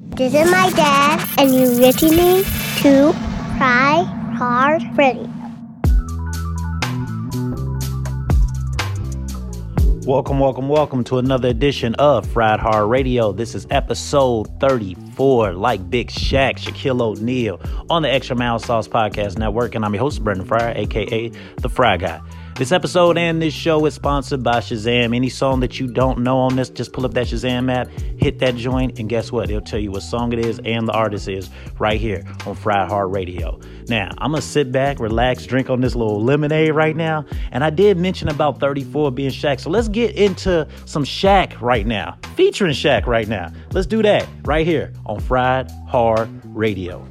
This is my dad, and you're listening to Try Hard Radio. Welcome, welcome, welcome to another edition of Fried Hard Radio. This is episode 34, like Big Shaq, Shaquille O'Neal, on the Extra Mile Sauce Podcast Network. And I'm your host, Brendan Fryer, aka The Fry Guy. This episode and this show is sponsored by Shazam. Any song that you don't know on this, just pull up that Shazam app, hit that joint, and guess what? It'll tell you what song it is and the artist is right here on Fried Hard Radio. Now, I'm gonna sit back, relax, drink on this little lemonade right now. And I did mention about 34 being Shaq, so let's get into some Shaq right now, featuring Shaq right now. Let's do that right here on Fried Hard Radio.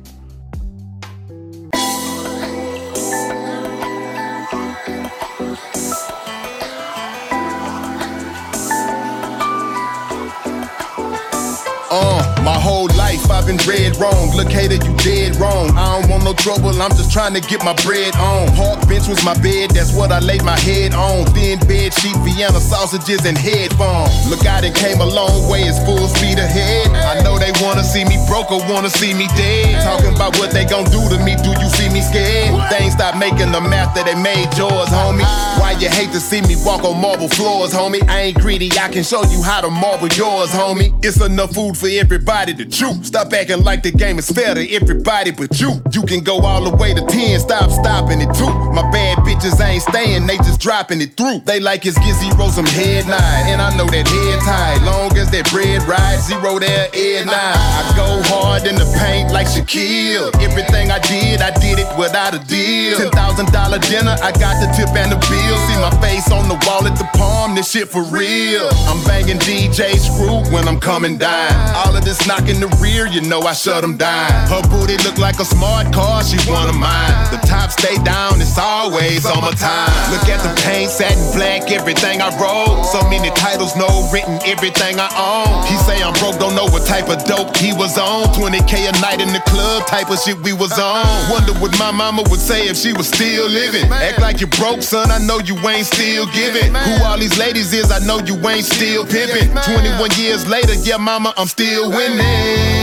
My whole life I've been read wrong. Look, hater, you dead wrong. I don't want no trouble, I'm just trying to get my bread on. Park bench was my bed, that's what I laid my head on. Thin bed sheet, Vienna sausages, and headphones. Look, I done came a long way, it's full speed ahead. I know they wanna see me broke or wanna see me dead. Talking about what they gon' do to me, do you see me scared? Ain't stop making the math that they made yours, homie. Why you hate to see me walk on marble floors, homie? I ain't greedy, I can show you how to marble yours, homie. It's enough food for everybody to. Stop acting like the game is fair to everybody but you. You can go all the way to 10, stop stopping it too. My bad bitches ain't staying, they just dropping it through. They like it's get zero some head nine, and I know that head tight. Long as that bread ride, zero there, head nine. I go hard in the paint like Shaquille. Everything I did, I did it without a deal. $10,000 dinner, I got the tip and the bill. See my face on the wall at the palm, this shit for real. I'm banging DJ Screw when I'm coming down. All of this knocking the rear, you know I shut them down. Her booty look like a smart car, she one of mine. The top stay down, it's always on my time. Look at the paint, satin black, everything I roll. So many titles, no written, everything I own. He say I'm broke, don't know what type of dope he was on. 20k a night in the club, type of shit we was on. Wonder what my mama would say if she was still living. Act like you broke, son, I know you ain't still giving. Who all these ladies is, I know you ain't still pimping. 21 years later, yeah, mama, I'm still winning. I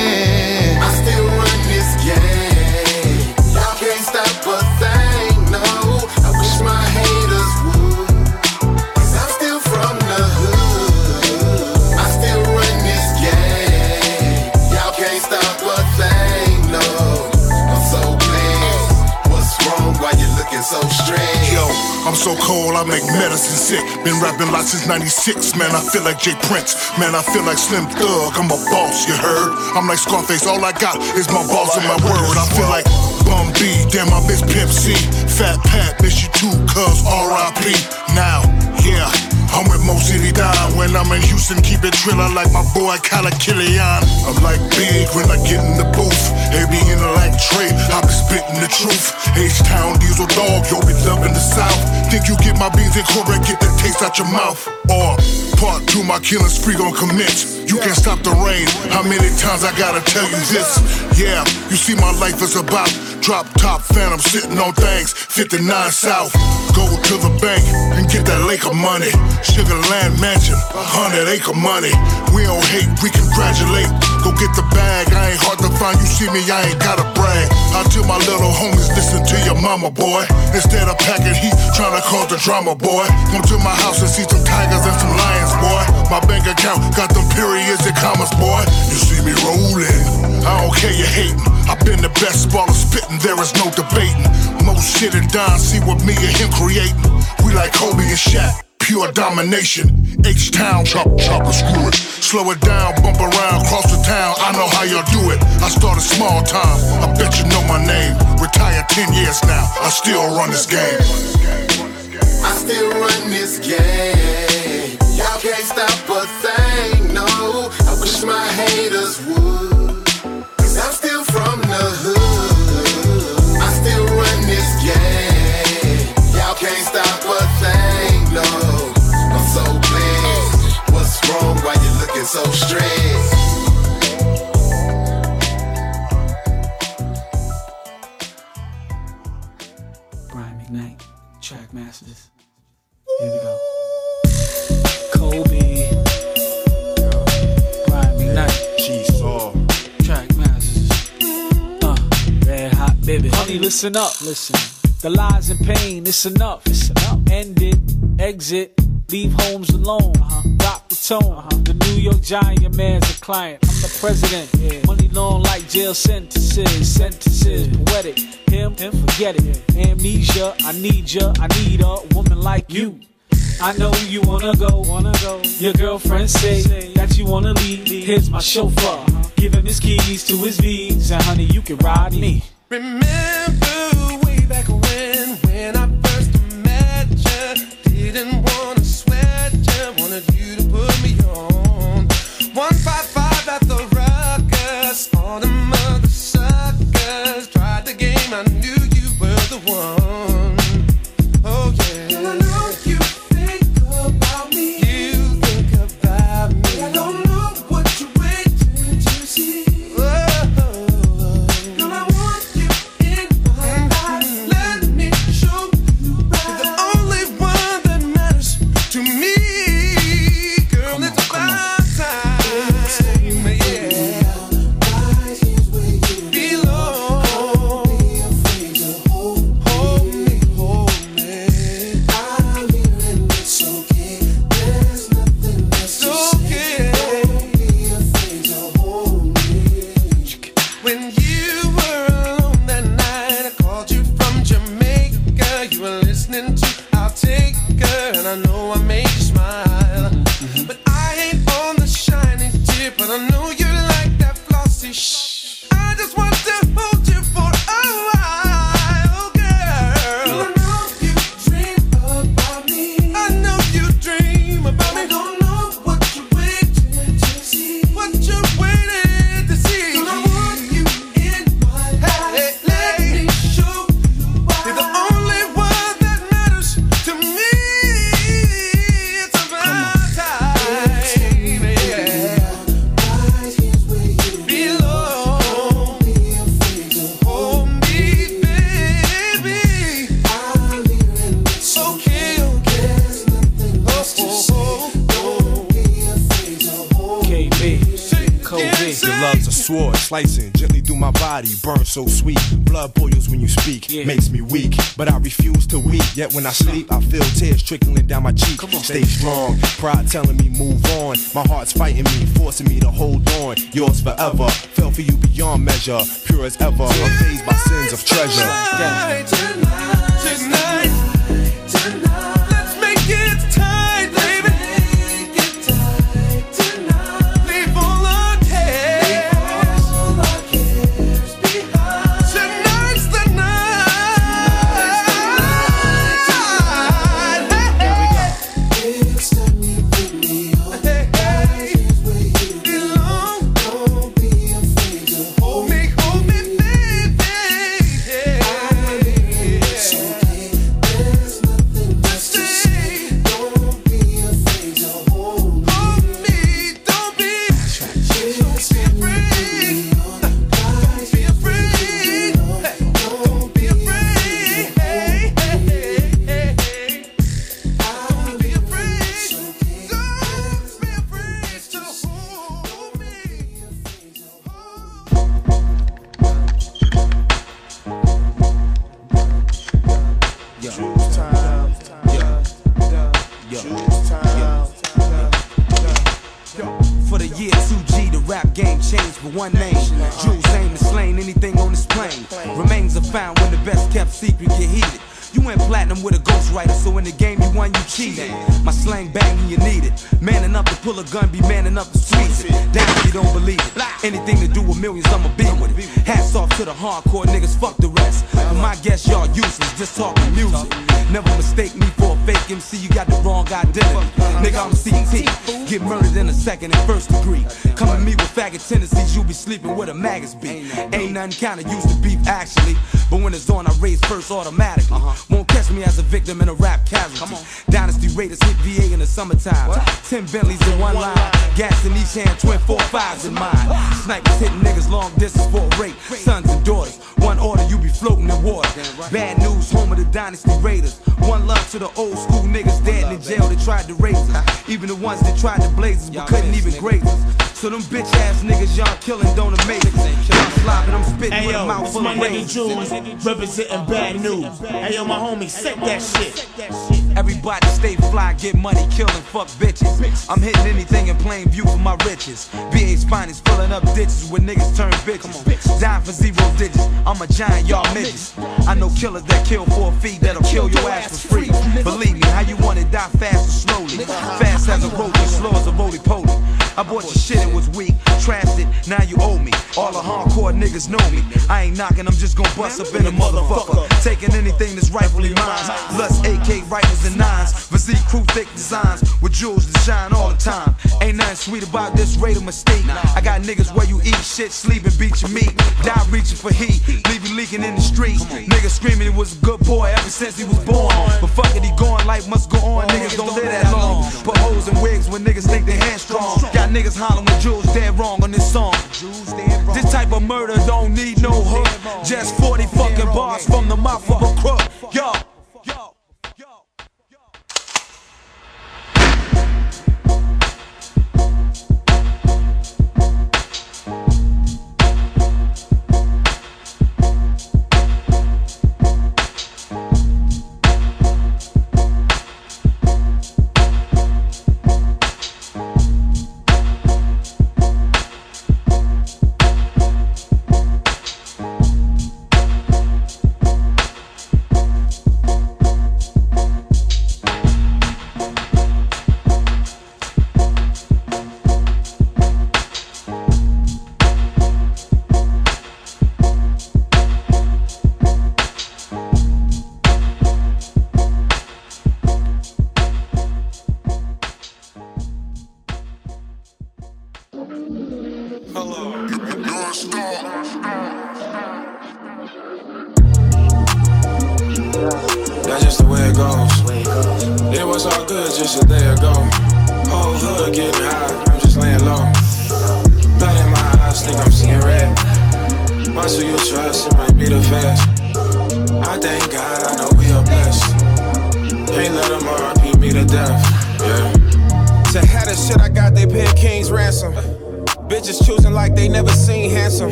I'm so cold, I make medicine sick. Been rapping lots since 96, man. I feel like J Prince. Man, I feel like Slim Thug. I'm a boss, you heard? I'm like Scarface, all I got is my balls and my word. I feel like Bun B, damn, I miss Pimp C. Fat Pat, miss you too, cuz RIP. Now, yeah. I'm with Mo City Don. When I'm in Houston, keep it driller like my boy Kala Killian. I'm like big when I get in the booth. Be in the like Trey, I be spitting the truth. H-Town Diesel Dog, yo, be loving the South. Think you get my beans and correct, get that taste out your mouth. Or part two, my spree gon' commence. You can't stop the rain. How many times I gotta tell you this? Yeah, you see my life is about drop top phantom sitting on things. 59 South. Go to the bank and get that lake of money. Sugar Land Mansion, 100 acre money. We don't hate, we congratulate. Go get the You see me, I ain't gotta brag. I tell my little homies, listen to your mama, boy. Instead of packing heat, trying to cause the drama, boy. Come to my house and see some tigers and some lions, boy. My bank account got them periods and commas, boy. You see me rolling. I don't care you hating. I've been the best baller spitting, there is no debating. Most shit and Don see what me and him creating. We like Kobe and Shaq. Pure domination, H Town, chop, chop, and screw it. Slow it down, bump around, cross the town. I know how y'all do it. I started small time. I bet you know my name. Retired 10 years now. I still run this game. I still run this game. Y'all can't stop a thing, no. I wish my haters been so stressed. Brian McKnight, Track Masters. Here we go. Kobe. Brian McKnight. She saw. Track Masters. Uh, red hot baby. Honey, listen up. Listen. The lies and pain, it's enough. It's enough. End it. Exit leave homes alone. Uh-huh. Rock the tone. Uh-huh. The New York Giant man's a client. I'm the president. Yeah. Money long like jail sentences. Sentences, poetic. Him, and forget it. Amnesia, I need ya. I need a woman like you. I know you wanna go, wanna go. Your girlfriend say that you wanna leave. Me. Here's my chauffeur. Give him his keys to his V's, and honey, you can ride me. Remember One sword, slicing gently through my body, burn so sweet. Blood boils when you speak, Yeah. makes me weak, but I refuse to weep. Yet when I sleep, I feel tears trickling down my cheek. Stay strong, pride telling me move on. My heart's fighting me, forcing me to hold on. Yours forever, fell for you beyond measure, pure as ever, unfazed by sins of treasure. Tonight, tonight, tonight, let's make it tight, in a second in first degree. Come at me with faggot tendencies, you be sleeping with a maggots be. Ain't nothing kinda used to beef actually. But when it's on, I raise first automatically. Won't catch me as a victim in a rap casualty. Dynasty Raiders hit VA in the summertime. Ten Bentleys in one line. Gas in each hand, twin four fives in mine. Snipers hitting niggas long distance for ones that tried to blaze us but couldn't even graze us. So them bitch ass niggas y'all killing don't amaze us spit hey, with yo, a mouth my nigga Jules, representing bad news. Hey yo, my homie, set that shit. Everybody stay fly, get money, killin' fuck bitches. I'm hitting anything in plain view for my riches. BA's finest, filling up ditches where niggas turn bitches. Dying for zero digits, I'm a giant, y'all midgets. I know killers that kill for a fee that'll kill your ass for free. Believe me, how you wanna die fast or slowly? Fast as a roach, slow as a roly poly. I bought your shit, it was weak now you owe me. All the hardcore niggas know me. I ain't knocking, I'm just gonna bust up in a motherfucker. Taking anything that's rightfully mine. Plus AK rifles and nines. Physique crew thick designs with jewels that shine all the time. Ain't nothing sweet about this rate of mistake. I got niggas where you eat shit, sleep, and beat your meat. Die reaching for heat, leave you leaking in the street. Niggas screaming he was a good boy ever since he was born. But fuck it, he going life must go on. Niggas don't live that long. Put holes in wigs when niggas think they headstrong. Got niggas hollering with jewels dead wrong on this song. This type of murder don't need no hook. Just 40 fucking bars from the mouth of a crook. Yo.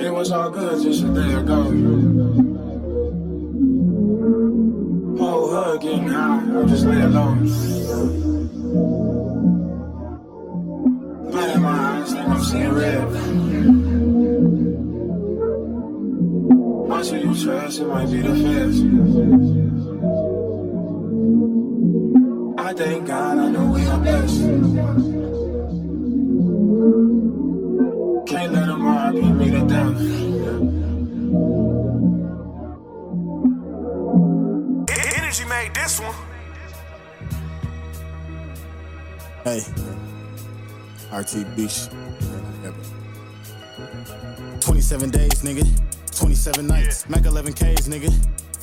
It was all good just a day ago. Whole hood getting high, I'm just laying low. Blood in my eyes, think I'm seeing red. Who you trust, it might be the feds. I thank God, I know we are blessed. This one. Hey, RT Beach. 27 days, nigga. 27 nights. Mac 11 Ks, nigga.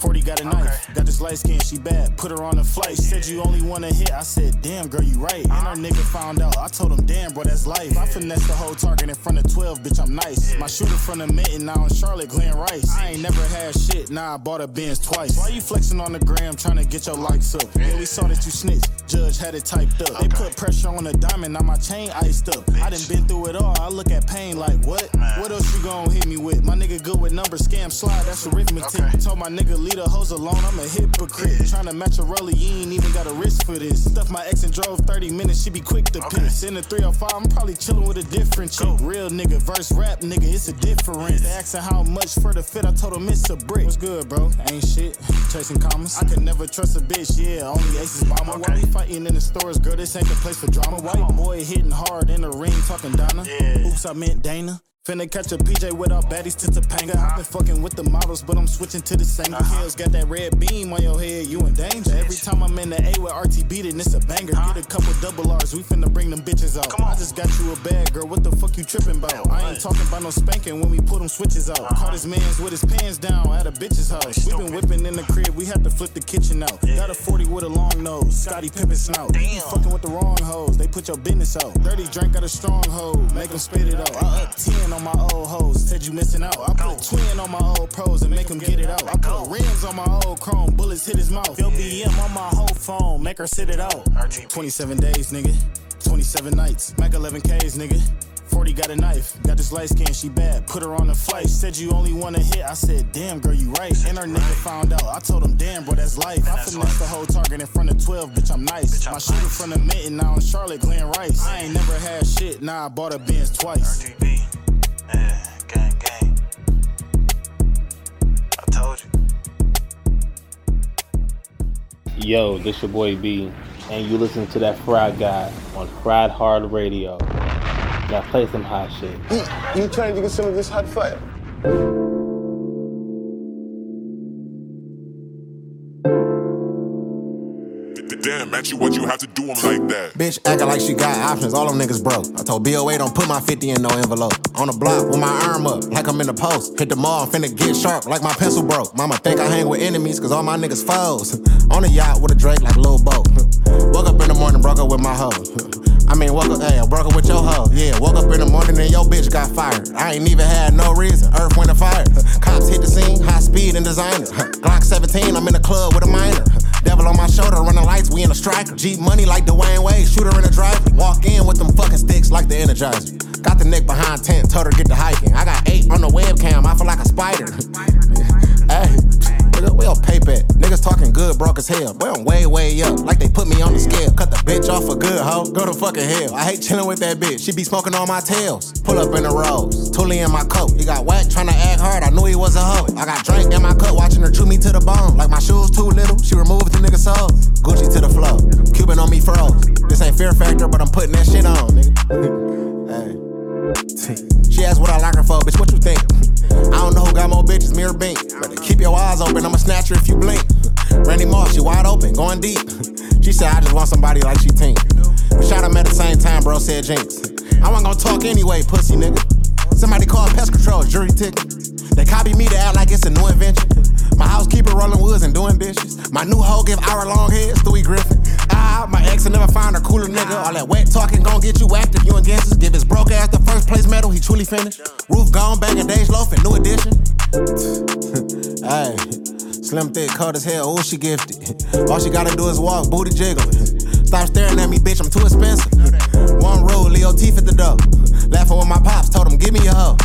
40 got a knife. Got this light skin, she bad. Put her on a flight. Said you only wanna hit. I said, damn, girl, you right. And our uh-huh. nigga found out. I told him, damn, bro, that's life. I finessed the whole target in front of 12, bitch, I'm nice. My shooter from the mitten, now in Charlotte, Glen Rice. I ain't never had shit, now I bought a Benz twice. Why you flexing on the gram, trying to get your likes up? Yeah, we saw that you snitched. Judge had it typed up. They put pressure on the diamond, now my chain iced up. I done been through it all. I look at pain like, what? What else you gon' hit me with? My nigga good with numbers, scam slide, that's arithmetic. Told my nigga, leave the hoes alone, I'm a hypocrite. Trying to match a roller, you ain't even got a wrist for this. Stuff my ex and drove 30 minutes, she be quick to piss. In the 305, I'm probably chillin' with a different chick. Real nigga, verse rap nigga, it's a difference. They asking how much for the fit, I told them it's a brick. What's good, bro? Ain't shit. Chasing commas. I could never trust a bitch, yeah, only aces mama. Why we fighting in the stores, girl? This ain't the place for drama. White boy hitting hard in the ring, talking Donna. Oops, I meant Dana. Finna catch a PJ with our baddies to Topanga. I've been fucking with the models, but I'm switching to the single. Hills got that red beam on your head, you in danger. Every time I'm in the A with RTB, then it's a banger. Get a couple double R's, we finna bring them bitches out. I just got you a bag, girl, what the fuck you tripping about? I ain't talking about no spanking when we put them switches out. Caught his mans with his pants down at a bitch's house. We been whipping in the crib, we had to flip the kitchen out. Got a 40 with a long nose, Scottie Pippen snout. You fucking with the wrong hoes, they put your business out. Dirty drink got a strong hoe, make them spit it out. I up 10 on my old hoes, said you missing out. I put twin on my old pros and make them get it out. I put rims on my old chrome, bullets hit his mouth. Yo, BM on my whole phone, make her sit it out. 27 days, nigga. 27 nights. Mac 11 Ks, nigga. 40 got a knife, got this light skin, she bad. Put her on a flight, said you only wanna hit. I said, damn, girl, you right. And her nigga found out. I told him, damn, bro, that's life. I finessed the whole target in front of 12, bitch, I'm nice. My shooter from the mitten, now in Charlotte, Glen Rice. I ain't never had shit, now I bought a Benz twice. Gang, gang. I told you. Yo, this your boy B, and you listen to that Fried Guy on Fried Hard Radio. Now play some hot shit. You trying to get some of this hot fire? Damn, at you, what you have to do 'em like that? Bitch acting like she got options, all them niggas broke. I told BOA don't put my 50 in no envelope. On the block with my arm up, like I'm in the post. Hit the mall, finna get sharp, like my pencil broke. Mama think I hang with enemies, cause all my niggas foes. On a yacht with a Drake like a little boat. Woke up in the morning, broke up with my hoe. I mean, woke up, hey, I broke up with your hoe. Yeah, woke up in the morning and your bitch got fired. I ain't even had no reason. Earth, wind, and fire. Cops hit the scene, high speed and designer. Glock 17, I'm in the club with a minor. Devil on my shoulder, running lights, we in a striker. Jeep money like Dwyane Wade, shooter in a driver. Walk in with them fucking sticks like the Energizer. Got the neck behind tent, told her get the hiking. I got eight on the webcam, I feel like a spider. We on paper. Niggas talking good, broke as hell. Boy, I'm way, way up, like they put me on the scale. Cut the bitch off for good, hoe. Go to fucking hell. I hate chilling with that bitch, she be smoking on my tails. Pull up in the rose, Tully in my coat. He got whacked, trying to act hard, I knew he was a hoe. I got drink in my cup, watching her chew me to the bone. Like my shoes too little, she removed the nigga soul. Gucci to the flow, Cuban on me froze. This ain't fear factor, but I'm putting that shit on, nigga. hey. She asked what I like her for, bitch, what you think? I don't know who got more bitches, me or Bink. Better keep your eyes open, I'ma snatch her if you blink. Randy Moss, she wide open, going deep. She said, I just want somebody like she think. We shot them at the same time, bro, said Jinx. I wasn't gonna talk anyway, pussy nigga. Somebody call pest control, jury ticket. They copy me to act like it's a new invention. My housekeeper rolling woods and doing dishes. My new hoe give hour long heads, Stewie Griffin. My ex will never find a cooler nigga. All that wet talking gon' get you active, you against us. Give his broke ass the first place medal, he truly finished. Roof gone, of days loaf and new edition. hey, slim thick, cold as hell, ooh, she gifted. All she gotta do is walk, booty jiggling. Stop staring at me, bitch, I'm too expensive. One rule, Leo teeth at the door. Laughing with my pops, told him, give me a hoe.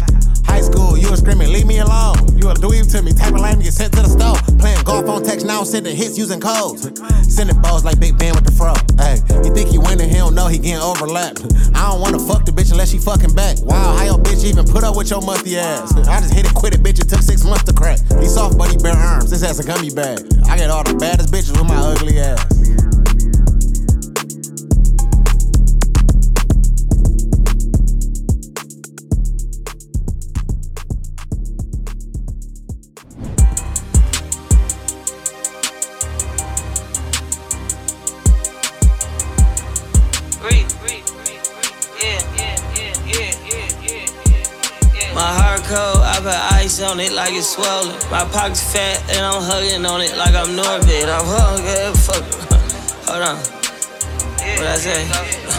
High school, you was screaming, leave me alone. You a dweeb to me, typing lame, get sent to the stove. Playing golf on text now, sending hits using codes. Sending balls like Big Ben with the fro. Hey, he think he winning, he don't know he getting overlapped. I don't wanna fuck the bitch unless she fucking back. Wow, how your bitch even put up with your musty ass? I just hit it, quit it, bitch, it took six months to crack. He soft, but he bare arms, this ass a gummy bag. I get all the baddest bitches with my ugly ass. Cold, I put ice on it like it's swollen. My pocket's fat and I'm hugging on it like I'm Norbit. I'm hungry, fuck. Hold on. What I say?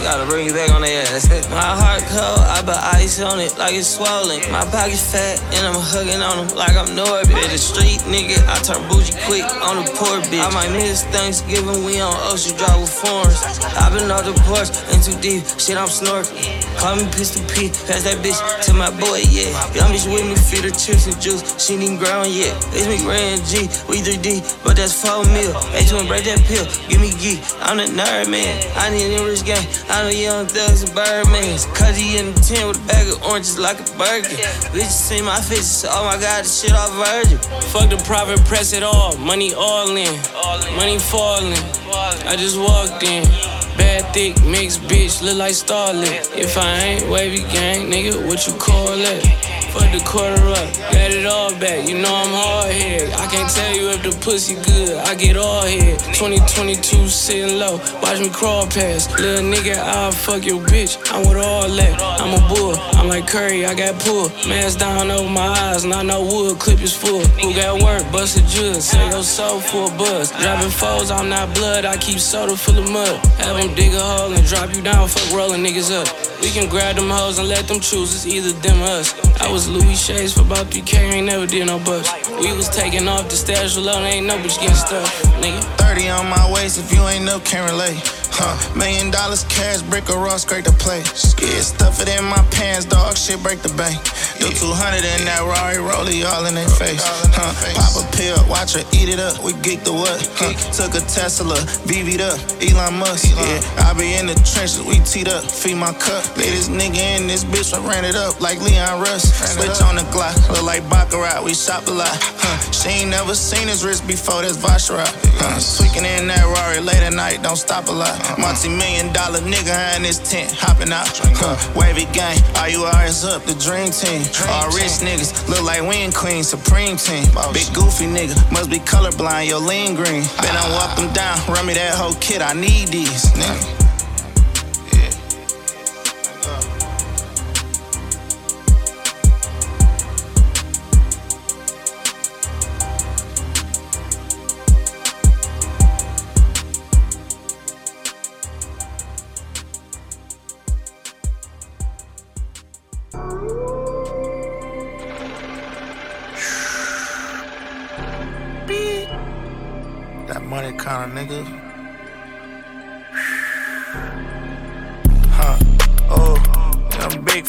Gotta bring you back on the ass. My heart cold, I put ice on it like it's swollen. My pocket's fat and I'm hugging on them like I'm Norbit. The street nigga, I turn bougie quick on the poor bitch. I might miss Thanksgiving, we on Ocean Drive with foreigns. i been off the porch and too deep, shit I'm snorkeling. Call me Pistol P, pass that bitch to my boy, yeah. Young bitch with me, feed her chips and juice, she even ground yet. It's me, Ray and G, we 3D, but that's 4 mil. H one break that pill, give me geek, I'm the nerd man. I need a rich gang, I know young thugs and birdmans. Cause he in the tent with a bag of oranges like a burger. Bitches see my face, oh my god, this shit all virgin. Fuck the private press at all, money all in, money falling. I just walked in. Bad, thick, mixed bitch, look like Starlet. If I ain't wavy gang, nigga, what you call it? Fuck the quarter up, got it all back. You know I'm hard here. I can't tell you if the pussy good, I get all here. 2022 sitting low, watch me crawl past. Little nigga, I'll fuck your bitch. I'm with all that. I'm a bull, I'm like Curry, I got pull. Mask down over my eyes, not no wood clip is full. Who got work, bust a judge, sell your soul for a buzz. Dropping foes, I'm not blood, I keep soda full of mud. Have them dig a hole and drop you down, fuck rolling niggas up. We can grab them hoes and let them choose, it's either them or us. I was Louis Shades for about 3K, ain't never did no bucks. We was taking off the stash alone, ain't no bitch getting stuck, nigga. 30 on my waist, if you ain't up, can't relate. Huh, million dollars cash, brick or raw, scrape the play. Yeah, stuff it in my pants, dog, shit break the bank. Do 200 in that Rari, rollie all in their face. Huh, pop a pill, watch her eat it up, we geek the what? Huh, took a Tesla, BV'd up, Elon Musk. Yeah, I be in the trenches, we teed up, feed my cup. Lay this nigga in this bitch, I ran it up like Leon Russ. Switch on the Glock, look like Baccarat, we shop a lot. Huh, she ain't never seen his wrist before, that's Vacheron. Huh, tweaking in that Rari late at night, don't stop a lot. Multi million dollar nigga in this tent, hopping out. Huh, wavy gang, all you ours up, the dream team. All rich niggas, look like Win Queen, Supreme Team. Big goofy nigga, must be colorblind, yo lean green. Been I walk them down, run me that whole kit, I need these, nigga. Nigga.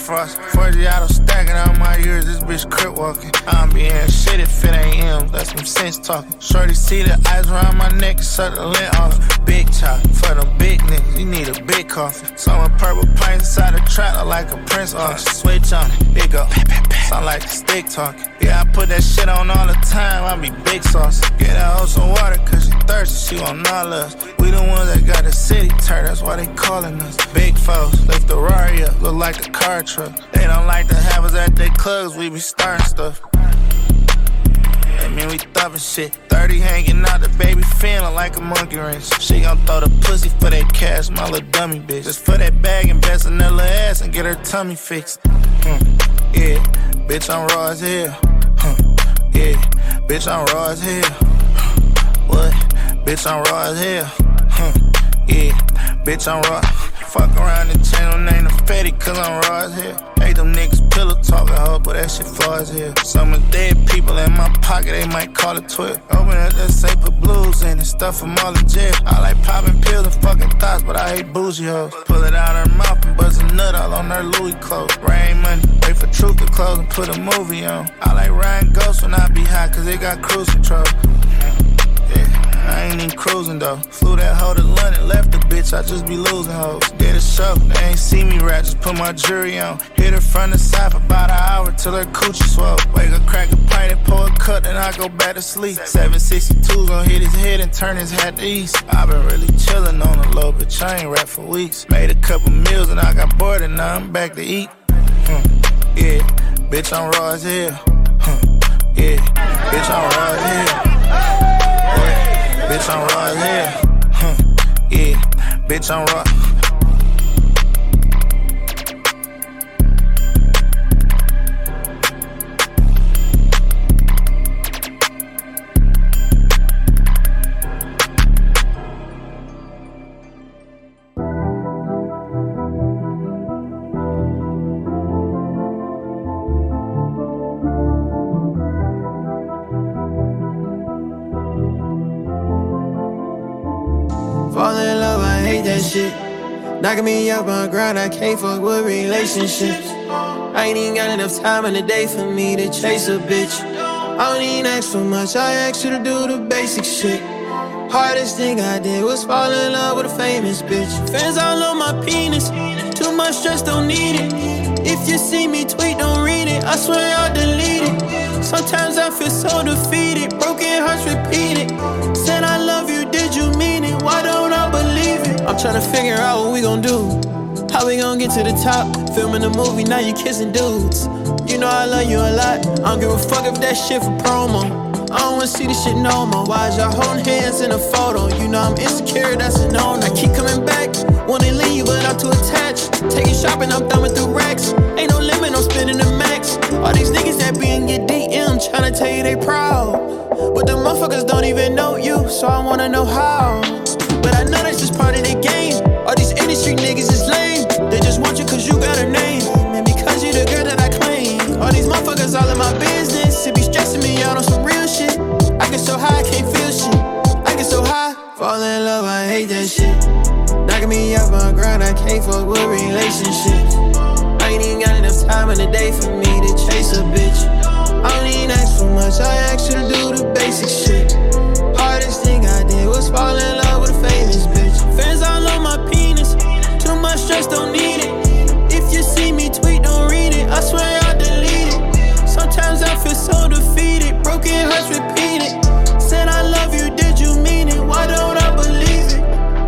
Frost. 40 out of stacking out my ears. This bitch crip walking. I'm be hearing shit if it ain't him. That's some sense talking. Shorty see the eyes around my neck suck the lint off. Big chop for them big niggas. You need a big coffee. Some purple pints inside the trap like a prince auction. Switch on it. It go. Sound like a stick talking. Yeah, I put that shit on all the time. I be big sauce. Get hoe some water, cause she thirsty. She want all us. We the ones that got the city turned. That's why they calling us. Big foes. Lift the Rari up. Look like a car truck. They don't like to have us at their clubs. We be starting stuff. That mean we thumping shit. 30 hanging out, the baby feeling like a monkey wrench. She gon' throw the pussy for that cash, my little dummy bitch. Just for that bag, invest in her little ass and get her tummy fixed. Hmm, yeah, bitch, I'm raw as hell. Huh, yeah, bitch, I'm raw as hell. What? Bitch, I'm raw as hell. Huh, yeah, bitch, I'm raw. Fuck around the channel, name the fatty, cause I'm raw hell. Hate them niggas pillow talking, hoe, but that shit far as hell. Some of dead people in my pocket, they might call it twit. Open up that safe, put blues in and stuff from all in jail. I like popping pills and fucking thoughts, but I hate bougie hoes. Pull it out her mouth and buzz a nut all on her Louis clothes. Rain money, wait for truth to close and put a movie on. I like Ryan Ghost when I be high, cause they got cruise control. I ain't even cruising though. Flew that hoe to London, left the bitch, I just be losing hoes. Did a show, they ain't see me rap, just put my jury on. Hit her from the side for about an hour till her coochie swell. Wake up, crack a pint and pour a cut, then I go back to sleep. 762 gon' hit his head and turn his hat to east. i been really chillin' on the low, bitch, I ain't rap for weeks. Made a couple meals and I got bored and now I'm back to eat. Hmm, yeah, bitch, I'm raw as hell. Huh, yeah, bitch, I'm raw as hell. Bitch, I'm raw as. Huh. Yeah, bitch, I'm raw. Knocking me up on ground, I can't fuck with relationships. I ain't even got enough time in the day for me to chase a bitch. I don't even ask for much, I ask you to do the basic shit. Hardest thing I did was fall in love with a famous bitch. Fans all on my penis, too much stress, don't need it. If you see me tweet, don't read it. I swear I'll delete it. Sometimes I feel so defeated, broken hearts repeated. Said I trying to figure out what we gon' do. How we gon' get to the top? Filming a movie, now you kissing dudes. You know I love you a lot. I don't give a fuck if that shit for promo. I don't wanna see this shit no more. Why is y'all holding hands in a photo? You know I'm insecure, that's a no. I keep coming back, wanna leave, but I'm too attached. Taking shopping, I'm thumbing through racks. Ain't no limit, I'm spending the max. All these niggas that be in your DM tryna tell you they proud. But the motherfuckers don't even know you, so I wanna know how. But I know that's just part of the game. All these industry niggas is lame. They just want you cause you got a name. And because you the girl that I claim. All these motherfuckers all in my business. It be stressing me out on some real shit. I get so high, I can't feel shit. I get so high, fall in love, I hate that shit. Knocking me off my ground, I can't fuck with relationships. I ain't even got enough time in the day for me to chase a bitch. I don't even ask for much, I to do the basic shit. Hardest thing I did was fall in love stress, don't need it. If you see me tweet, don't read it. I swear I'll delete it. Sometimes I feel so defeated. Broken hearts repeated. Said I love you, did you mean it? Why don't I believe it?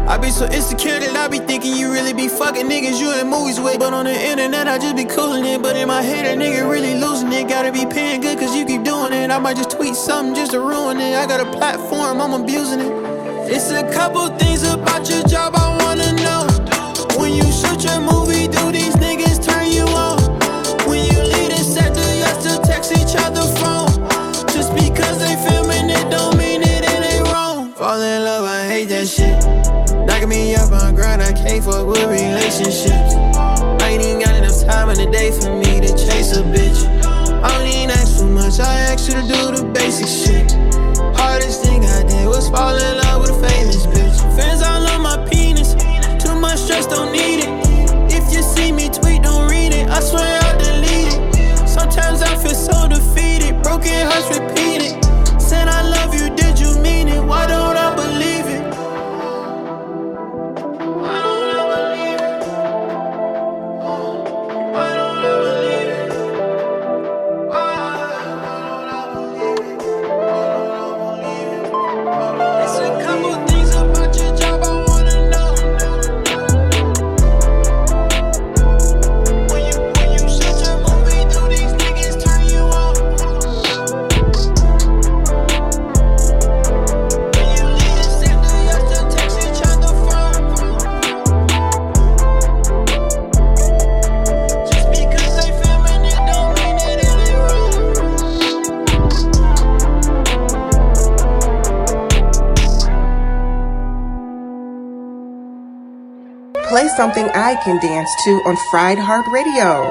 I be so insecure that I be thinking you really be fucking niggas you in movies with. But on the internet, I just be cooling it. But in my head, a nigga really losing it. Gotta be paying good cause you keep doing it. I might just tweet something just to ruin it. I got a platform, I'm abusing it. It's a couple things about your job I know. Movie, do these niggas turn you on? When you lead a set, text each other phone? Just because they filming it don't mean it, ain't wrong. Fall in love, I hate that shit. Knocking me up on grind, I can't fuck with relationships. I ain't got enough time in the day for me to chase a bitch. I don't even ask for much, I you to do the basic shit. Hardest thing I did was fall in love with a famous bitch. Fans all on my penis. Too much stress, don't need it. Broken hearts repeated. Something I can dance to on Fried Hard Radio.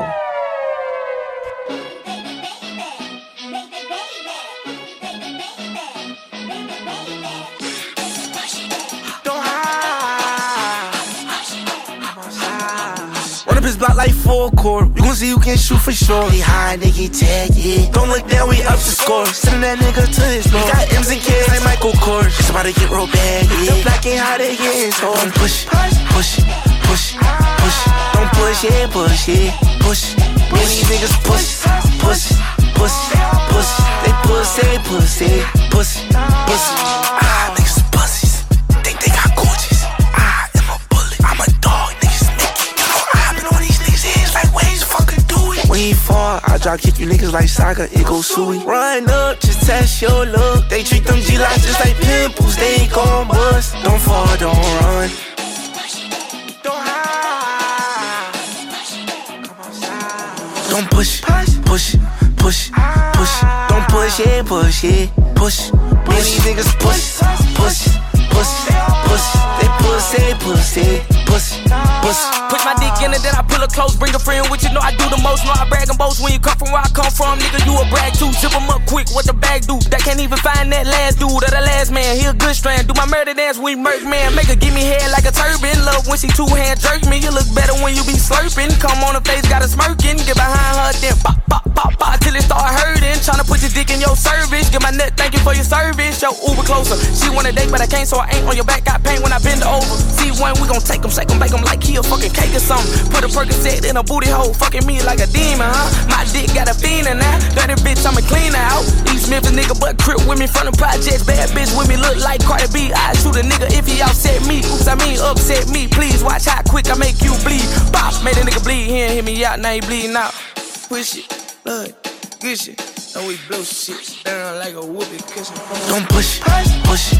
When full court. We gon' see who can shoot for sure. He high, they get tagged, yeah. Don't look down, we up to score. Sending that nigga to his floor. Got M's and kids like Michael Kors. It's about to get real bad, yeah. The black ain't how they get so Don't push, push, push, push. Push. Don't push, yeah, push, yeah, push. These niggas push, push, push, push. They pussy, pussy, pussy, pussy. Ah, niggas pussies. Think they got gorgeous. I am a bullet. I'm a dog, niggas naked. You I've been on these niggas' heads like ways fucking do it. When he fall, I drop kick you niggas like soccer. It go suey. Run up, just test your look. They treat them G-Locks just like pimples. They ain't gon' bust. Don't fall, don't run. Don't push, push, push, push. Don't push it, push it, push. Man, these niggas push, push, push, push. They pussy, pussy, push, push. My dick in it, then I pull it close. Bring a friend with you, know I do the most. Know I brag and boast when you come from where I come from. Nigga, you a brag too. Zip 'em up quick, what the bag do? That can't even find that last dude or the last man. He a good strand. Do my murder dance, we murk man. Make her give me head like a turban. Love when she two hand jerk me. You look better when you be slurping. Come on her face, got a smirking. Get behind her, then pop, pop, pop, pop till it start hurting. Tryna put your dick in your service. Get my nut, thank you for your service. Yo, Uber closer. She want a date, but I can't, so I ain't on your back. Got pain when I bend over. See one, we gon' take him, shake him, bake him like he a fucking cake Put a Percocet in a booty hole, fucking me like a demon, huh? My dick got a fiend in now. Dirty bitch, I'ma clean her out. East Memphis nigga, but crip with me from the projects. Bad bitch with me, look like Cardi B. I shoot a nigga if he upset me. Oops, I mean upset me. Please watch how quick I make you bleed. Bop, made a nigga bleed. He ain't hit me out, now he bleeding out. Push it, blood, good shit. Now we blow shit down like a whoopee cushion. Don't push, it, push,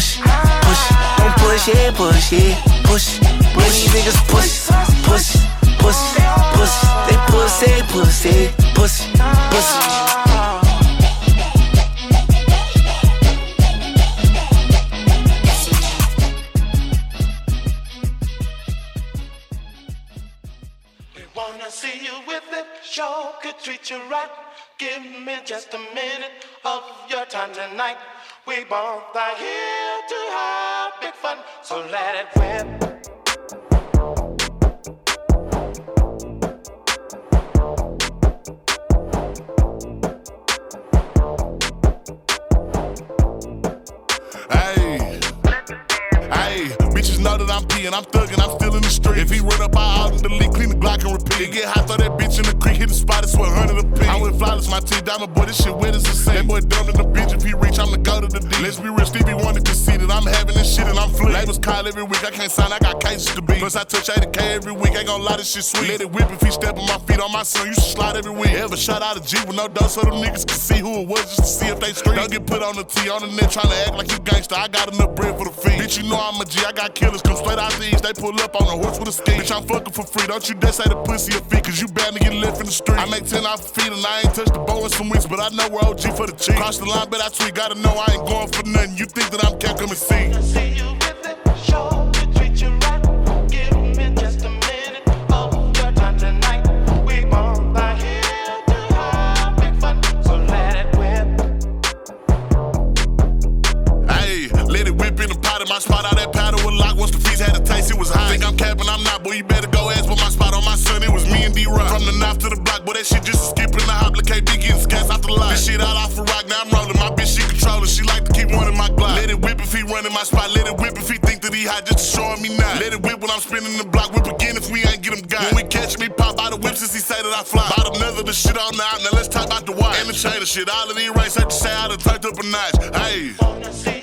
push, push. Don't push it, push it, push. Man, these niggas push, push, push, push. They pussy, pussy, push, push. Push, We wanna see you with it, sure could treat you right. Give me just a minute of your time tonight. We both are here to have big fun, so let it rip. Know that I'm peeing, I'm thugging, I'm still in the street. If he run up, I out and delete, clean the Glock and repeat. It get hot, throw that bitch in the creek, hit the spot, it's 100 a piece. I went flawless, my teeth diamond, boy, this shit wet as a sink. That boy dumb in the bitch, if he reach, I'm the go to the D. Let's be real, Stevie wanted to see that I'm having this shit and I'm fleet. Labels call every week, I can't sign, I got cases to beat. Plus I touch 80k every week, ain't gon' lie, this shit sweet. Let it whip if he step on my feet, on my son, you should slide every week. Ever shot out a G with no dose so them niggas can see who it was just to see if they street. Don't get put on the T on the net trying to act like you gangster. I got enough bread for the fee. Bitch, you know I'm a G, I got killers come straight out the east. They pull up on a horse with a ski. Bitch, I'm fucking for free. Don't you dare say the pussy a fee, cause you bound to get left in the street. I make 10 off feet and I ain't touched the bow in some weeks, but I know we're OG for the cheap. Cross the line, but I tweet, gotta know I ain't going for nothing. You think that I'm cat, come and see. See you with it, sure spot. All that once the fees had a taste, it was hot. Think I'm capping, I'm not, boy. You better go ask for my spot on my son. It was me and D Rock. From the knife to the block, boy, that shit just a skip in the hop. Look, KB getting gas out the lot. This shit out off a rock, now I'm rolling. My bitch, she controlling. She like to keep in my Glock. Let it whip if he running my spot. Let it whip if he think that he hot, just to show me now. Let it whip when I'm spinning the block. Whip again if we ain't get him got. When we catch me, pop out the whip since he say that I fly. Bought another the shit on now. Now let's talk about the watch. And the chain of shit. All of these race, I just say I done turned up a notch. Hey.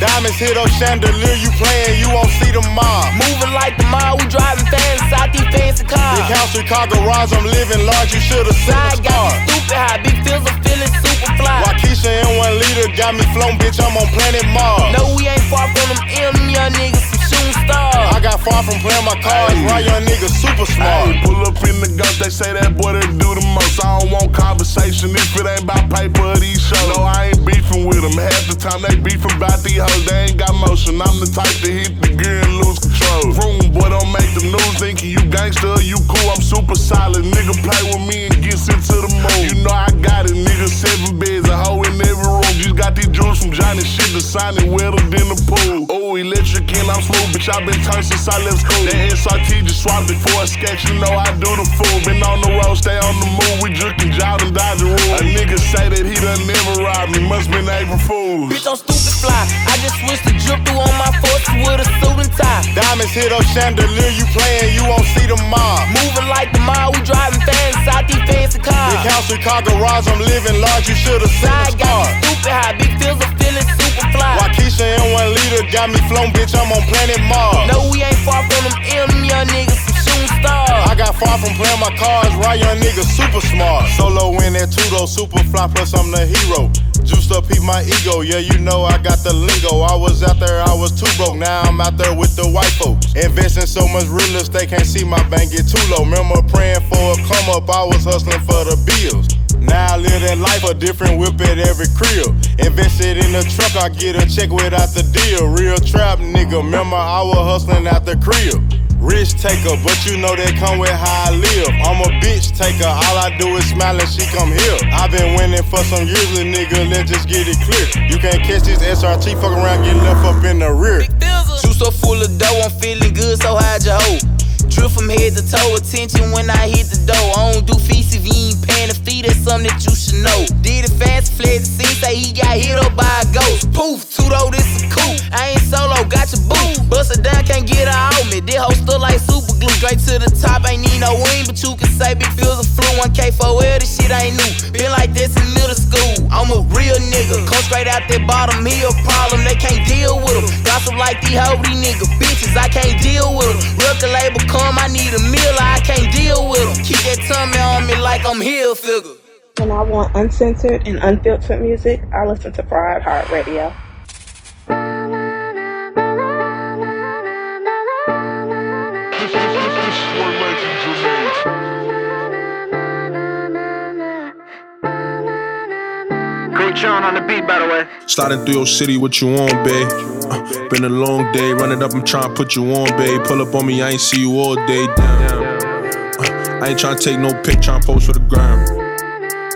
Diamonds hit up chandelier, you playing, you won't see the mob. Moving like the mob, we driving fast these fancy cars. Big house Chicago garage, I'm living large, you should've seen Side the got stupid high, big feels I'm feeling super fly. Waukesha in one liter, got me flown, bitch, I'm on planet Mars. No, we ain't far from them M young niggas, shooting star. I got far from playing my cards, right young nigga super smart. Ay, pull up in the ghost, they say that boy that do the most. I don't want conversation if it ain't about paper or these shows. No, I ain't beefing with them. Half the time they beefing about these hoes, they ain't got motion. I'm the type to hit the gear and lose control. Room boy, don't make the news thinking you gangster, you cool. I'm super solid. Nigga play with me and get sent to the moon. You know I got it, nigga. Seven beds, a hoe in every room. Just got these jewels from Johnny shit, the sign it wetter than the pool. Oh, electric and I'm smooth, bitch. I been turned since I left school. That SRT just swapped it for a sketch. You know I do the fool. Been on the road, stay on the move. We drinking job and dodging rules. A nigga say that he done never robbed me. Must been April Fools. Bitch, I'm stupid fly. I just switched the drip through on my forces with a suit and tie. Diamonds hit up chandelier, you playing, you won't see the mob. Moving like the mob, we driving fast out these fancy cars. Big house, Chicago garage, I'm living large, you should've seen the star. stupid high, big feels are feeling super fly. Waukesha and one leader got me flown, bitch, I'm on planet Mars. No, we ain't far from them M young niggas, some shooting stars. I got far from playing my cards, right young nigga, super smart. Solo in that two though, super fly, plus I'm the hero. Juiced up, peep my ego, yeah, you know I got the lingo. I was out there, I was too broke, now I'm out there with the white folks. Investing so much real estate, can't see my bank get too low. Remember praying for a come up, I was hustling for the bills. Now I live that life, a different whip at every crib. Invested in the truck, I get a check without the deal. Real trap nigga, remember I was hustling at the crib. Rich taker, but you know that come with how I live. I'm a bitch taker, all I do is smile and she come here. i been winning for some years, little nigga, let's just get it clear. You can't catch this SRT, fuck around, get left up in the rear. Shoe so full of dough, I'm feeling good, so hide your hoe. Drip from head to toe, attention when I hit the door. I don't do fees if you ain't paying the fee, that's something that you should know. Did it fast, fled the scene, say he got hit up by a ghost. Poof, two though, this is cool. I ain't solo, got your boo. Bust it down, can't get her out me. This hoe still like super glue. Straight to the top, ain't need no wing, but you can say big feels of flu. 1K for L, this shit ain't new. Been like this in middle school. I'm a real nigga. Come straight out that bottom, he a problem, they can't deal with him. Gossip like these hoe, these nigga bitches, I can't deal with them. Record label come, I need a meal, I can't deal with them. Keep that tummy on me like I'm heel figure. When I want uncensored and unfiltered music, I listen to Fried Hard Radio. John on the beat, by the way. Sliding through your city, what you on, babe? Uh, been a long day, run it up, I'm trying to put you on, babe. Pull up on me, I ain't see you all day, damn. Uh, I ain't trying to take no pic, trying to post for the gram.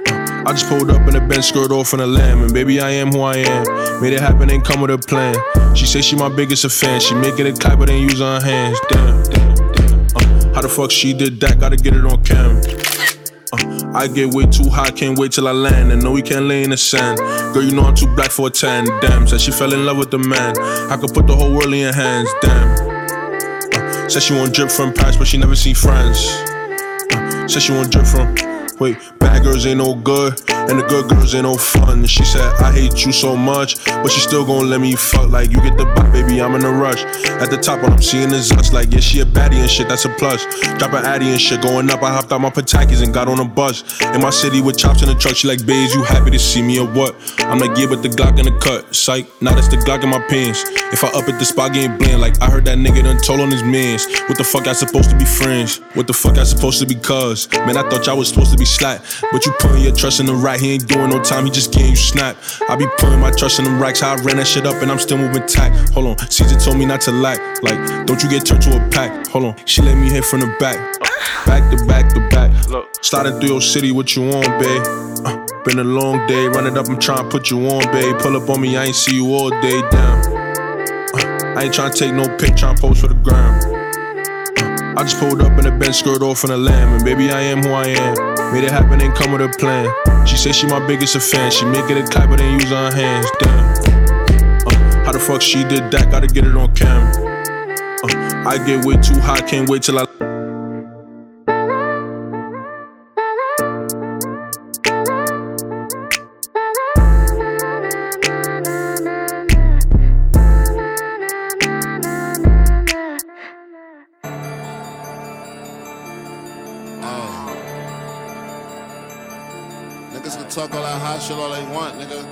Uh, I just pulled up in a bench skirt off in a lamb, and baby, I am who I am. Made it happen, ain't come with a plan. She say she my biggest fan, she making it clap, but ain't using her hands, damn, damn, damn. Uh, how the fuck she did that? Gotta get it on cam. I get way too high, can't wait till I land. And no, we can't lay in the sand. Girl, you know I'm too black for a tan. Damn, said she fell in love with the man. I could put the whole world in your hands. Damn. Uh, said she want drip from Paris, but she never seen France. Uh, said she want drip from. Wait, bad girls ain't no good, and the good girls ain't no fun. She said, I hate you so much, but she still gon' let me fuck. Like, you get the bop, baby, I'm in a rush. At the top, what I'm seeing is us. Like, yeah, she a baddie and shit, that's a plus. Drop an addy and shit, going up. I hopped out my Patakis and got on a bus. In my city with chops in the truck, she like, babes, you happy to see me or what? I'm like, yeah, but the Glock in the cut. Psych, now that's the Glock in my pants. If I up at the spot, getting bland, like, I heard that nigga done told on his mans. What the fuck I supposed to be friends? What the fuck I supposed to be cuz? Man, I thought y'all was supposed to be slack. But you putting your trust in the right, he ain't doing no time, he just getting you snap. I be putting my trust in them racks, how I ran that shit up and I'm still moving tight. Hold on, Caesar told me not to lack. Like, don't you get turned to a pack. Hold on, she let me hit from the back. Back to back to back. Look, Sliding through your city, what you on, babe? Uh, been a long day, run it up, I'm trying to put you on, babe. Pull up on me, I ain't see you all day, damn. Uh, I ain't trying to take no pic, trying to post for the gram. I just pulled up in a bench skirt off in a lamb, and baby, I am who I am. Made it happen, ain't come with a plan. She say she my biggest fan. She make it a clap, but ain't use her hands. Damn. Uh, how the fuck she did that? Gotta get it on cam. Uh, I get way too high, can't wait till I. shit all they want, nigga.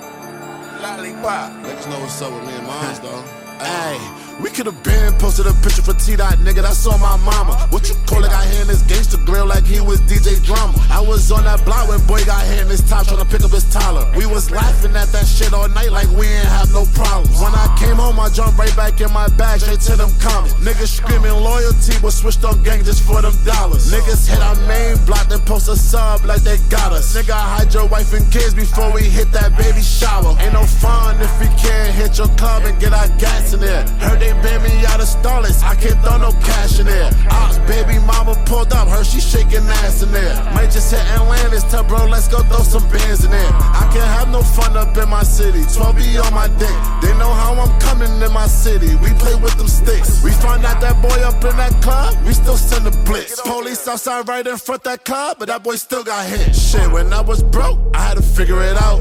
Lollipop. Niggas know what's up with me and mine, though. Hey. We could've been posted a picture for T Dot, nigga. That's on my mama. What you call it? Got here in this gangster grill like he was DJ Drama. I was on that block when boy got here in this top trying to pick up his Tyler. We was laughing at that shit all night like we ain't have no problems. When I came home, I jumped right back in my bag, straight to them comments. Niggas screaming loyalty, but switched on gang just for them dollars. Niggas hit our main block, then post a sub like they got us. Nigga, hide your wife and kids before we hit that baby shower. Ain't no fun if we can't hit your club and get our gas in there. Heard they me out of Starlets, I can't throw no cash in there. Ops, baby mama pulled up, her she shaking ass in there. Might just hit Atlantis, tell bro, let's go throw some bands in there. I can't have no fun up in my city, 12 be on my dick. They know how I'm coming in my city, we play with them sticks. We find out that boy up in that club, we still send a blitz. Police outside right in front that club, but that boy still got hit. Shit, when I was broke, I had to figure it out.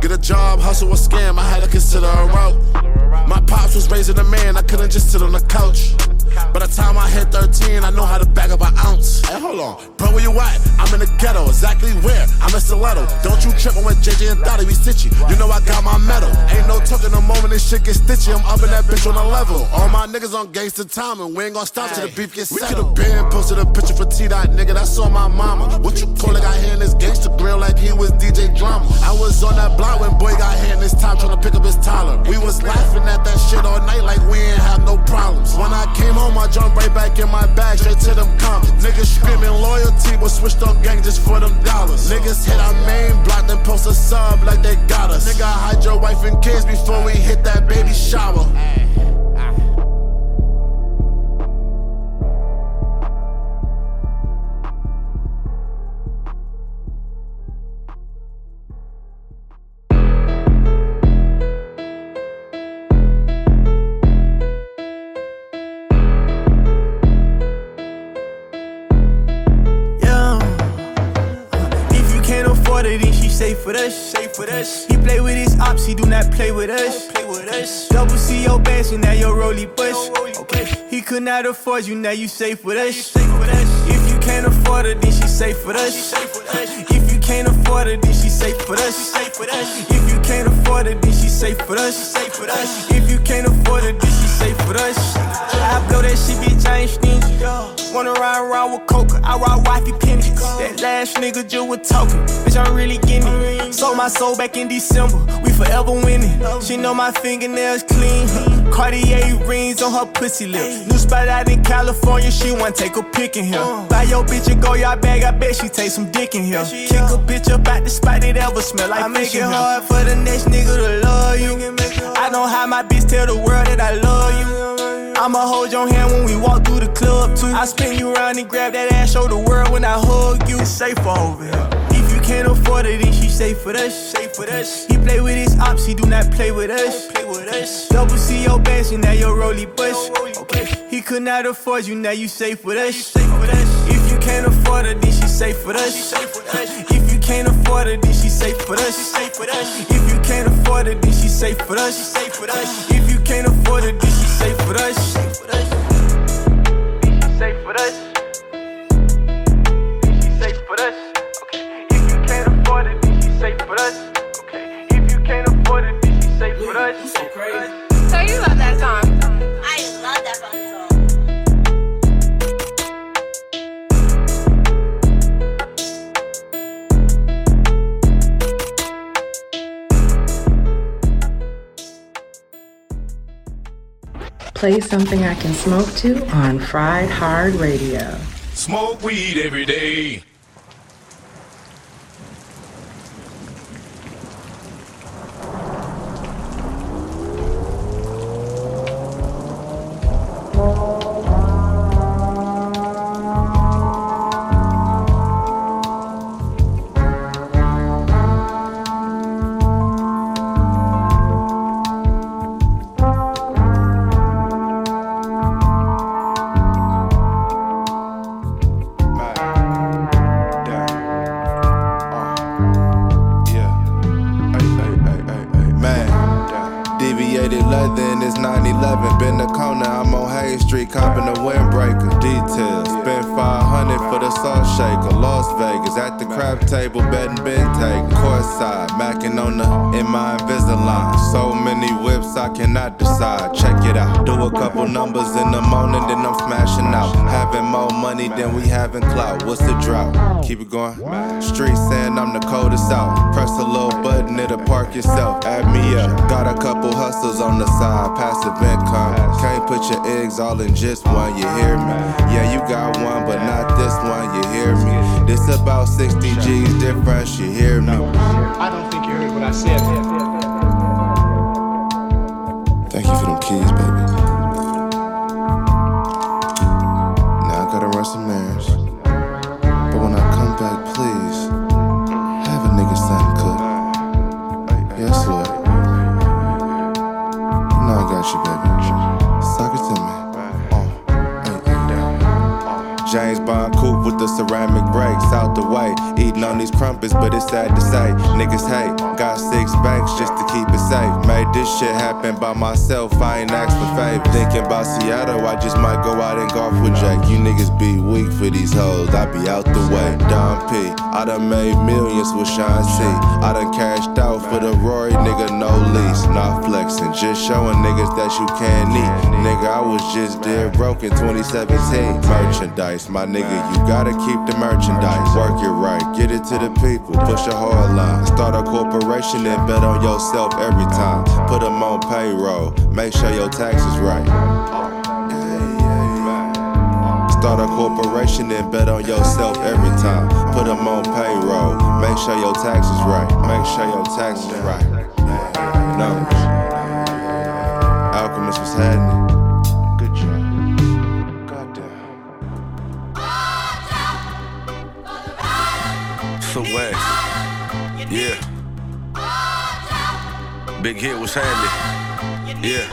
Get a job, hustle, or scam, I had to consider a route. My pops was raising a man, I couldn't just sit on the couch. By the time I hit 13, I know how to bag up an ounce. Hey, hold on. Bro, where you at? I'm in the ghetto. Exactly where? I'm in Stiletto. Don't you trip on when JJ and Dottie be stitchy. You know I got my medal. Ain't no talking the moment this shit get stitchy. I'm up in that bitch on a level. All my niggas on gangster time, and we ain't gonna stop till the beef gets settled. We could've been posted a picture for T Dot, nigga. That's on my mama. Was on that block when boy got here in this top trying to pick up his Tyler. We was laughing at that shit all night like we ain't have no problems. When I came home, I jumped right back in my bag, straight to them comments. Niggas screaming loyalty, but switched on gang just for them dollars. Niggas hit our main block, then post a sub like they got us. Nigga, hide your wife and kids before we hit that baby shower. He do not play with us. Play with us. Double C your bands, so now your rolly bush. Okay. He could not afford you, now you safe with us. Safe with us. If you can't afford it, then she safe with us. Can't afford it, then she safe with us. If you can't afford it, then she safe with us. If you can't afford it, then she safe with us. I blow that shit, bitch, I ain't stingy. Wanna ride around with coca, I ride wifey pendants. That last nigga just was talking, bitch, I'm really getting it. Sold my soul back in December, we forever winning. She know my fingernails clean. Cartier rings on her pussy lips. New spot out in California, she wanna take a pic in here. Buy your bitch a Goyard bag, I bet she take some dick in here. Kick a bitch up out the spot it ever smell like I make it hard for the next nigga to love you. I know how my bitch tell the world that I love you. I'ma hold your hand when we walk through the club too. I spin you around and grab that ass, show the world when I hug you. It's safe over here. If you can't afford it, then she safe with us. Safe with us. He play with his ops, he do not play with us. Play with us. Double C your bands, and now your rolly bush. Okay. He could not afford you, now you safe with us. Safe with us. If you can't afford it, then she safe with us. If you can't afford it, then she safe with us. If you can't afford it, then she safe with us. If you can't afford it, then she safe with us. Safe with us. Safe with us. She safe with us. Play something I can smoke to on Fried Hard Radio. Smoke weed every day. A couple numbers in the morning, then I'm smashing out. Having more money than we having clout. What's the drought? Keep it going. Street saying I'm the coldest out. Press a little button, it'll park yourself. Add me up. Got a couple hustles on the side, passive income. Can't put your eggs all in just one, you hear me? Yeah, you got one, but not this one, you hear me? This about 60 G's difference, you hear me? I don't think you heard what I said. Thank you for them keys, baby. Niggas hate, got six banks just to keep it safe. Made this shit happen by myself, I ain't asked for favor. Thinking about Seattle, I just might go out and golf with Jake. You niggas be weak for these hoes, I be out the way. Don P, I done made millions with Sean C. I done cashed out for the Rory, nigga, no lease. Not flexing, just showing niggas that you can eat. Nigga, I was just dead broke in 2017. Merchandise, my nigga, you gotta keep the merchandise. Work it right, get it to the people, push a hard line. Start a corporation and bet on yourself every time. Put them on payroll, make sure your taxes right. Start a corporation and bet on yourself every time. Put them on payroll, make sure your taxes right. Make sure your taxes right. Numbers. Alchemist was happening. Big hit was happening. Yeah.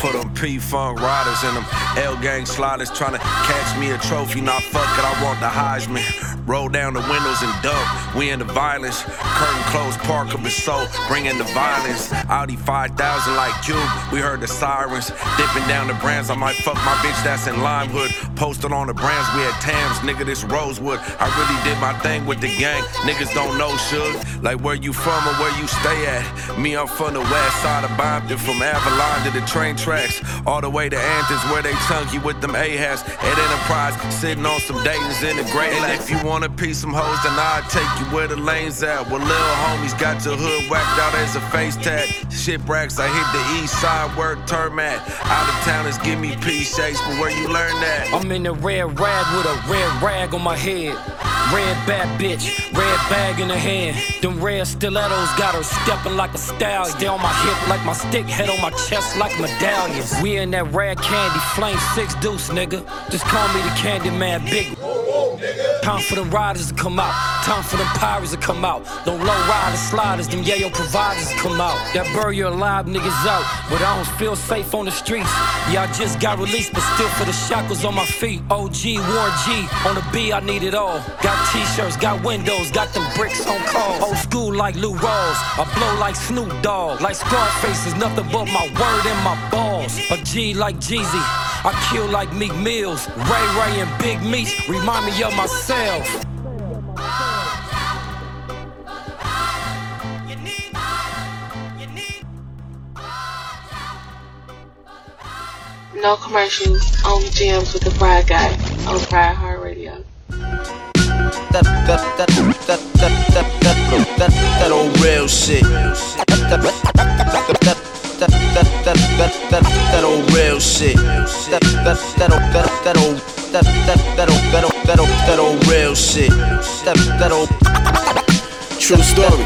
For them P Funk riders and them L Gang sliders trying to catch me a trophy. Nah, fuck it, I want the Heisman. Roll down the windows and dump. We in the violence. Curtain closed, park up so bringing the violence. Audi 5000 like Cube. We heard the sirens. Dipping down the brands. I might fuck my bitch that's in Lynwood. Posted on the brands. We had Tams. Nigga, this Rosewood. I really did my thing with the gang. Niggas don't know should. Like where you from or where you stay at. Me, I'm from the west side of Bompton. From Avalon to the train tracks. All the way to Anthony's where they chunky with them A-hats. At Enterprise. Sitting on some Dayton's in the Great And if you want to piece some hoes, then I'll take you where the lanes at. Well, little homies got your hood whacked out as a face tag. Shipwrecks, I hit the east side, work term at. Out of towners give me peace shakes, but where you learn that? I'm in a red rag with a red rag on my head. Red bad bitch, red bag in her hand. Them red stilettos got her stepping like a stallion. Stay on my hip like my stick, head on my chest like medallions. We in that red candy, flame six deuce, nigga. Just call me the candy man, big. Time for them riders to come out. Time for them pirates to come out. Them low riders, sliders, them yayo providers to come out. That bury your alive niggas out, but I don't feel safe on the streets. Yeah, I just got released, but still for the shackles on my feet. OG, Warren G, on the B, I need it all. Got t-shirts, got windows, got them bricks on call. Old school like Lou Rawls, I blow like Snoop Dogg. Like Scarface is nothing but my word and my balls. A G like Jeezy, I kill like Meek Mills. Ray Ray and Big Meats remind me of myself. No commercials, only jams with the Fried Guy on Fried Hard Radio. that, that, that, that, that, that, that, that, that old real shit. That, that, that, that, that, that, that, that, that, that old real shit. That, that, that, old, that, that That, old. True story.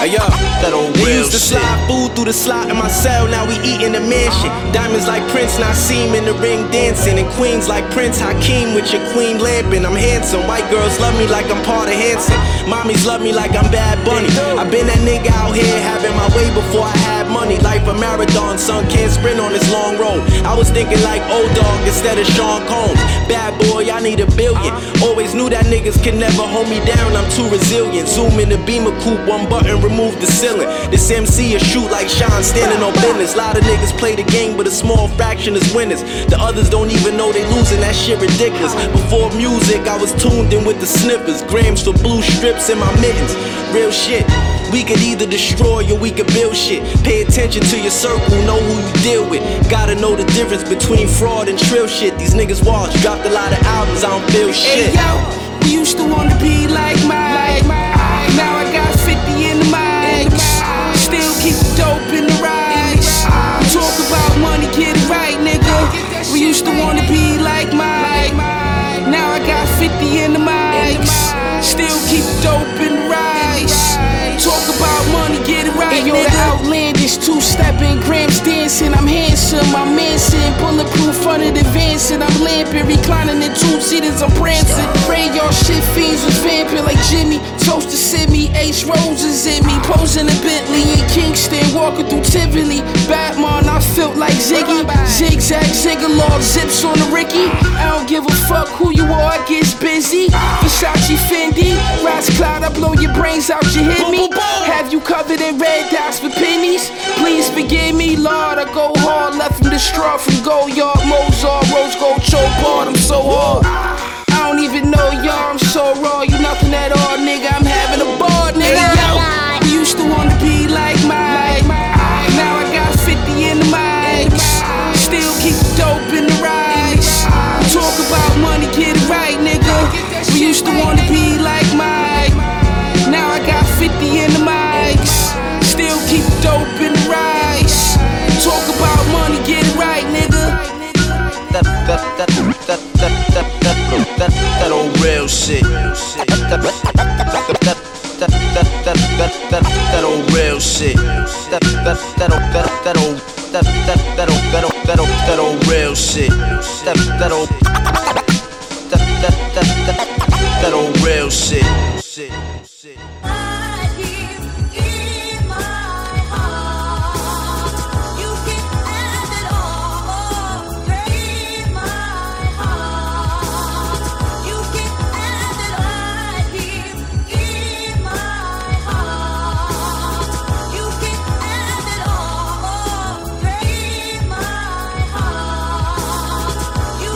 Hey yo, that old they used to shit. slide food through the slot in my cell. Now we eat in the mansion. Diamonds like Prince, him in the ring dancing. And queens like Prince Hakeem with your queen lamping. I'm handsome. White girls love me like I'm part of Hanson. Mommies love me like I'm Bad Bunny. i been that nigga out here having my way before I had money. Life a marathon, son can't sprint on this long road. I was thinking like old dog instead of Sean Combs. Bad boy, I need a billion. Always knew that niggas can never hold me down. I'm too resilient. Zoom in the Beamer coupe, one button, remove the ceiling. This MC a shoot like Sean standing on business. Lot of niggas play the game, but a small fraction is winners. The others don't even know they losing, that shit ridiculous. Before music, I was tuned in with the sniffers. Grams for blue strips in my mittens. Real shit. We could either destroy or we could build shit. Pay attention to your circle, know who you deal with. Gotta know the difference between fraud and trill shit. These niggas watch, dropped a lot of albums, I don't feel shit. Hey yo, we used to wanna be like Mike. Now I got 50 in the mic. Still keep the dope in the rice. Talk about money, get it right, nigga. We used to wanna be like Mike. Now I got 50 in the mic. Still keep the dope outlandish two-stepping, grams dancing. I'm handsome, I'm Manson, bulletproof funded advancing. I'm lamping, reclining in two seaters, I'm prancing. Pray y'all shit fiends was vamping like Jimmy. Toast to Sydney, Ace Roses in me, posing in Bentley in Kingston, walking through Tivoli. Batman, I felt like Ziggy. Zigzag, ziggalog, zips on the Ricky. I don't give a fuck who you are, I get busy. Versace Fendi, Rise Cloud, I blow your brains out, you hear me? Have you covered in red dots for pennies? Please forgive me, Lord. I go hard, left from the straw from Goyard, Mozart, Rose Gold choke hard. I'm so hard. I don't even know y'all, I'm so raw. You nothing at all, nigga. I'm having a ball, nigga. Yo, That that that that that that that that old real shit. That that that that that that that that old real shit. That that that old that that old that that that old that old that old that old real shit. That that old that that that that that old real. Shit.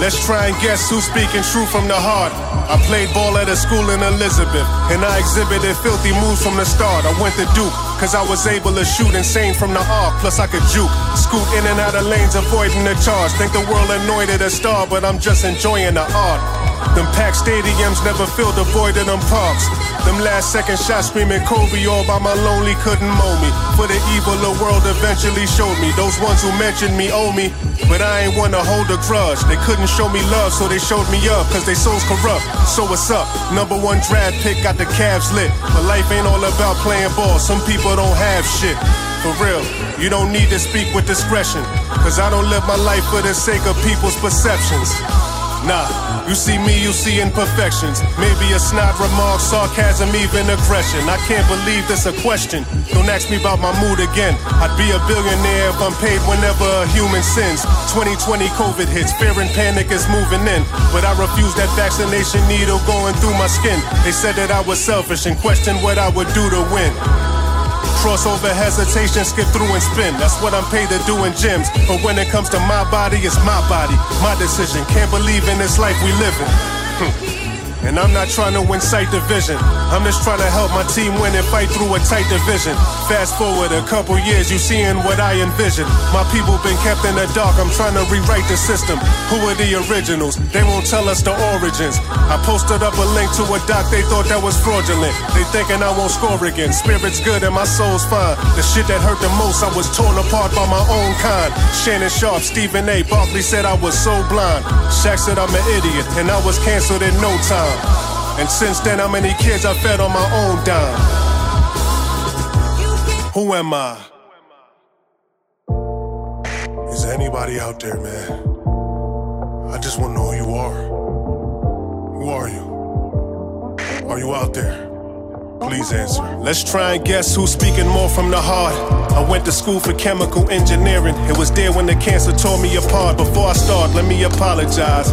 Let's try and guess who's speaking true from the heart. I played ball at a school in Elizabeth, and I exhibited filthy moves from the start. I went to Duke, cause I was able to shoot insane from the arc, plus I could juke. Scoot in and out of lanes, avoiding the charge. Think the world anointed a star, but I'm just enjoying the art. Them packed stadiums never filled the void in them parks. Them last second shots screaming Kobe all by my lonely couldn't mow me. For the evil the world eventually showed me. Those ones who mentioned me owe me. But I ain't wanna hold a grudge. They couldn't show me love, so they showed me up. Cause they souls corrupt. So what's up? Number one draft pick got the Cavs lit. But life ain't all about playing ball. Some people don't have shit. For real, you don't need to speak with discretion. Cause I don't live my life for the sake of people's perceptions. Nah, you see me, you see imperfections. Maybe a snide remark, sarcasm, even aggression. I can't believe this a question. Don't ask me about my mood again. I'd be a billionaire if I'm paid whenever a human sins. 2020 COVID hits, fear and panic is moving in. But I refuse that vaccination needle going through my skin. They said that I was selfish and questioned what I would do to win. Crossover hesitation, skip through and spin. That's what I'm paid to do in gyms. But when it comes to my body, it's my body, my decision. Can't believe in this life we live in. And I'm not trying to incite division. I'm just trying to help my team win and fight through a tight division. Fast forward a couple years, you seeing what I envision. My people been kept in the dark. I'm trying to rewrite the system. Who are the originals? They won't tell us the origins. I posted up a link to a doc they thought that was fraudulent. They thinking I won't score again. Spirit's good and my soul's fine. The shit that hurt the most, I was torn apart by my own kind. Shannon Sharpe, Stephen A. Barkley said I was so blind. Shaq said I'm an idiot, and I was canceled in no time. And since then, how many kids I fed on my own dime? Who am I? Is anybody out there, man? I just want to know who you are. Who are you? Are you out there? Please answer. Let's try and guess who's speaking more from the heart. I went to school for chemical engineering. It was there when the cancer tore me apart. Before I start, let me apologize.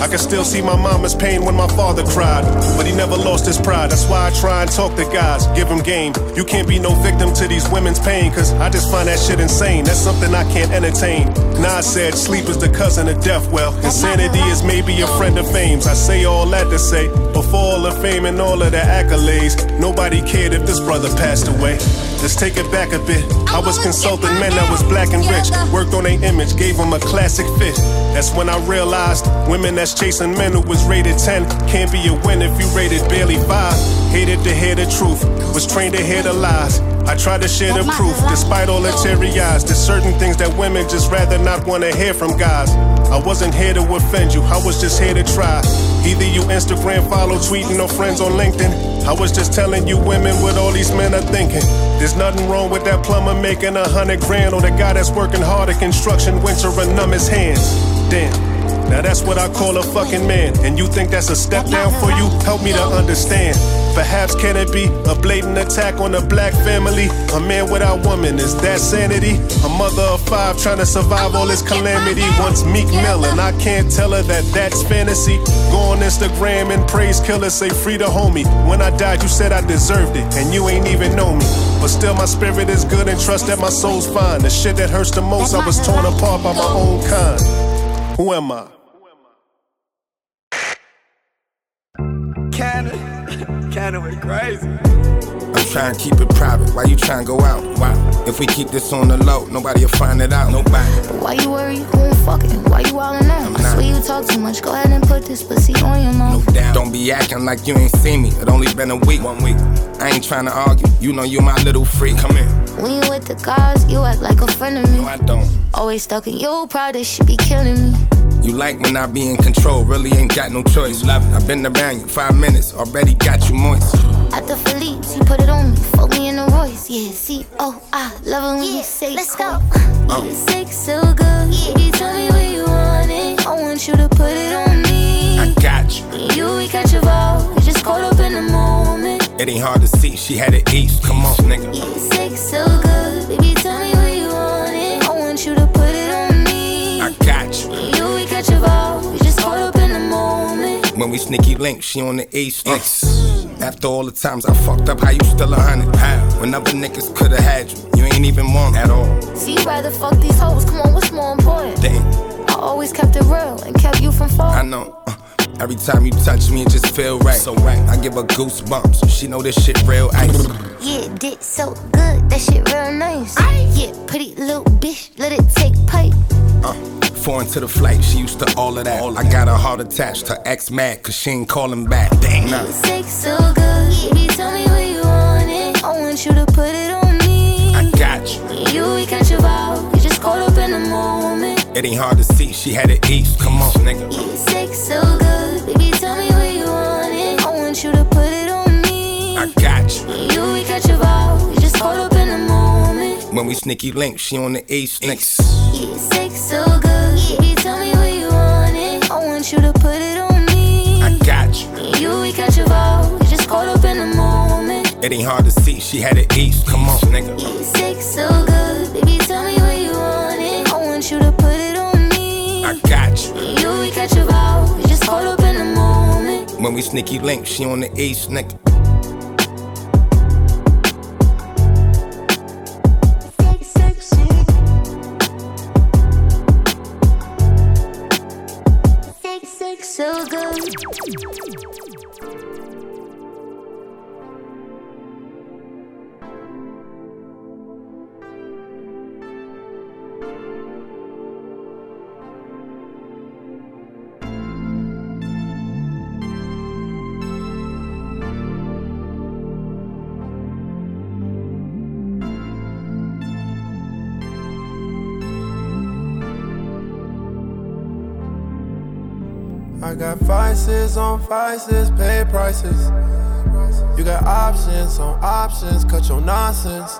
I can still see my mama's pain when my father cried. But he never lost his pride. That's why I try and talk to guys, give them game. You can't be no victim to these women's pain, cause I just find that shit insane. That's something I can't entertain. Nas said sleep is the cousin of death. Well, insanity is maybe a friend of fame's. I say all that to say, before all the fame and all of the accolades, nobody cared if this brother passed away. Let's take it back a bit. I was consulting men that was black and rich. Worked on their image, gave them a classic fit. That's when I realized women that's chasing men who was rated 10 can't be a win if you rated barely 5. Hated to hear the truth, was trained to hear the lies. I tried to share the proof, despite all the cherry eyes. There's certain things that women just rather not want to hear from guys. I wasn't here to offend you, I was just here to try. Either you Instagram follow, tweeting, or friends on LinkedIn. I was just telling you women what all these men are thinking. There's nothing wrong with that plumber making a hundred grand, or the guy that's working hard at construction, winter and numb his hands. Damn. Now that's what I call a fucking man. And you think that's a step down for you? Help me to understand. Perhaps can it be a blatant attack on a black family? A man without woman, is that sanity? A mother of five trying to survive all this calamity. Once Meek Mill, and I can't tell her that that's fantasy. Go on Instagram and praise killers, say free the homie. When I died, you said I deserved it, and you ain't even know me. But still, my spirit is good and trust that my soul's fine. The shit that hurts the most, I was torn apart by my own kind. Who am I? Cannon, Cannon went crazy. I'm trying to keep it private. Why you trying to go out? Why? If we keep this on the low, nobody will find it out. Nobody. But why you worry? Who ain't fucking? Why you wildin' out? I swear you talk too much. Go ahead and put this pussy on your mouth. No doubt. Don't be acting like you ain't seen me. It only been a week. One week. I ain't trying to argue. You know you my little freak. Come in. When you with the guys, you act like a friend of me. No, I don't. Always stuck in your pride, that should be killing me. You like when I be in control, really ain't got no choice. Love it. I've been around you five minutes, already got you moist. At the Phillips, you put it on me, fuck me in the Royce. Yeah, see, oh, I love it when Yeah, you say, let's go. Yeah, oh. your sex so good. Yeah, you tell me where you want it. I want you to put it on me. I got you. You, we catch a vibe. We just caught up in the moment. It ain't hard to see, she had it east. Come on, nigga. Yeah, your sex so good. Baby, tell me When we sneaky link, she on the east. Uh. After all the times I fucked up, how you still a hundred? How? When other niggas could've had you, you ain't even want at all. See, you rather fuck these hoes. Come on, what's more important? Damn, I always kept it real and kept you from falling. I know. Uh, every time you touch me, it just feel right. So right. I give her goosebumps. She know this shit real ice. Yeah, dick so good, that shit real nice. Yeah, pretty little bitch, let it take pipe. Uh, foreign to the flight, she used to all of that. all I got her heart attached, her ex mad, cause she ain't calling back. Damn. Nah. Sex so good, baby, tell me where you want it. I want you to put it on me. I got you. You, we catch a vibe, we just caught up in the moment. It ain't hard to see, she had it east. Come on, nigga. Yeah, sex so good, I got you. You, we catch a vibe, we just caught up in the moment. When we sneaky link, she on the east. Niggas. Yeah, sex so good, baby, tell me where you want it. I want you to put it on me. I got you. You, we catch a vibe, we just caught up in the moment. It ain't hard to see, she had it east. Come on, nigga. Yeah, sex so good, baby, tell me where you want it. I want you to put it on me. I got you. You, we catch a vibe, we just caught up in the moment. When we sneaky link, she on the east, nigga. So good. Vices on vices, pay prices. You got options on options, cut your nonsense.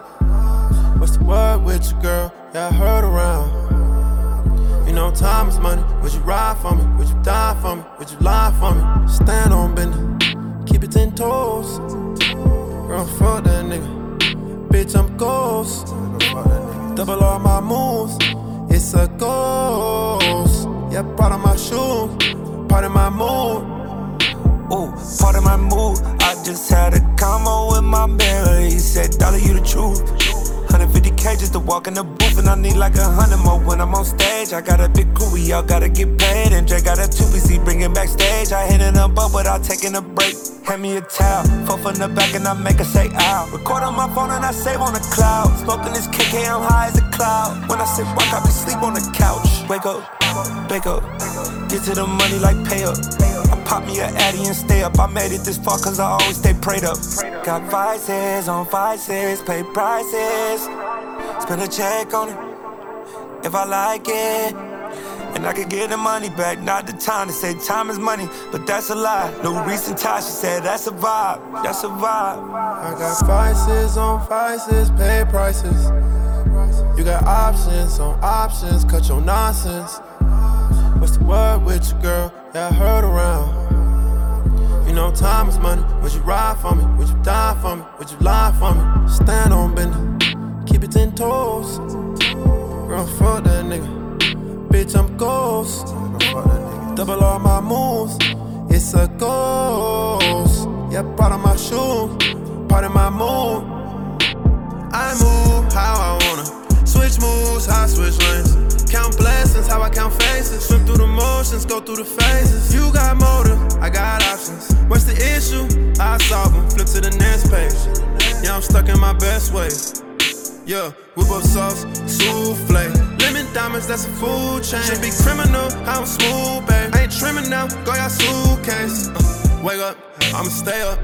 What's the word with you, girl? Yeah, I heard around. You know time is money. Would you ride for me? Would you die for me? Would you lie for me? Stand on business, keep it ten toes. Girl, toes. Double all my moves. It's a ghost. Yeah, part of my shoes, part of my mood. Ooh, part of my mood. I just had a convo with my man. He said, Dollar, you the truth. 150k just to walk in the booth, and I need like a hundred more when I'm on stage. I got a big crew, we all gotta get paid. And Drake got a 2PC bringing backstage. I hit it up, but without taking a break. Hand me a towel, fall from the back, and I make her say ow. Record on my phone, and I save on the cloud. Smoking this KK, I'm high as a cloud. When I sit rock, I be sleep on the couch. Wake up, wake up, get to the money like pay up. I pop me a addy and stay up. I made it this far cause I always stay prayed up. Got vices on vices, pay prices. Spend a check on it if I like it. And I can get the money back, not the time to say time is money, but that's a lie. No recent time, she said that's a vibe, that's a vibe. I got vices on vices, pay prices. You got options on options, cut your nonsense. What's the word with you, girl? Yeah, I heard around. You know time is money. Would you ride for me? Would you die for me? Would you lie for me? Stand on business, keep it ten toes. Girl, fuck that nigga. Bitch, I'm ghost. Double all my moves. It's a ghost. Yeah, part of my shoes, part of my mood. I move how I wanna. Switch moves, I switch lanes. Count blessings, how I count faces. Swim through the motions, go through the phases. You got motive, I got options. What's the issue? I solve them. Flip to the next page. Yeah, I'm stuck in my best ways. Yeah, whip up sauce, souffle. Lemon diamonds, that's a food chain. Should be criminal, I'm smooth, babe. I ain't trimming now, go your suitcase. Uh, wake up, I'ma stay up.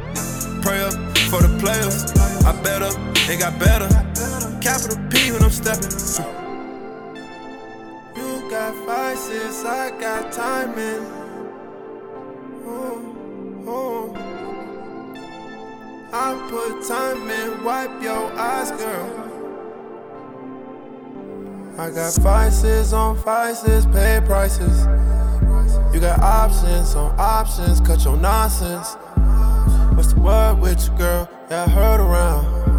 Pray up for the players. I bet up, it got better. Capital P when I'm stepping. You got vices, I got timing. Ooh, ooh. I put time in, wipe your eyes, girl. I got vices on vices, pay prices. You got options on options, cut your nonsense. What's the word with you, girl? Yeah, I heard around.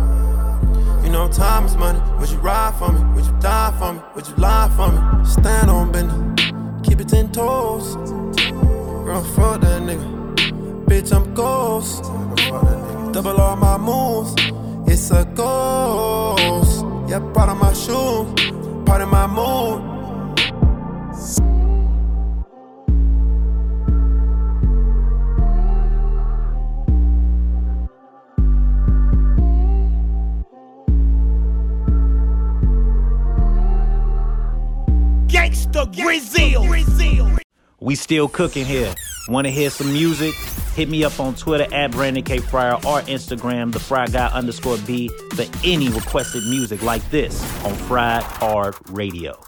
You know time is money. Would you ride for me? Would you die for me? Would you lie for me? Stand on business, keep it ten toes. Girl, fuck that nigga. Bitch, I'm ghost. Double all my moves. It's a ghost. Yeah, part of my shoes, part of my mood. Gangsta Grizzle. We still cooking here. Want to hear some music? Hit me up on Twitter at Brandon K. Fryer or Instagram, the Fry Guy underscore B, for any requested music like this on Fried Hard Radio.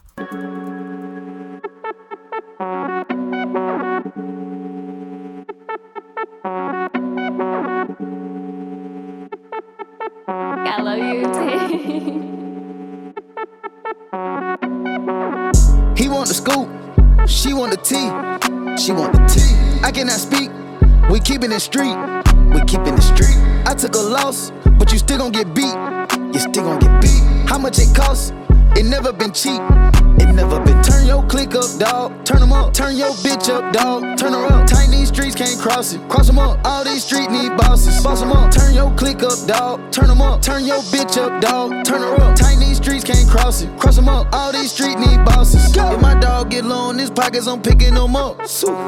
I love you too. He want the scoop, she want the tea, she want the tea. I cannot speak, we keeping it street, we keeping it street. I took a loss, but you still gon' get beat, you still gon' get beat. How much it costs? It never been cheap, it never been. Turn your click up, dog. Turn 'em up. Turn your bitch up, dog. Turn her up. Tiny streets can't cross it. Cross 'em up. All these streets need bosses. Boss them up. Turn your click up, dog. Turn them up. Turn your bitch up, dog. Turn her up. Tiny streets can't cross it. Cross 'em up. All these streets need bosses. If my dog get low in his pockets, I'm picking them up.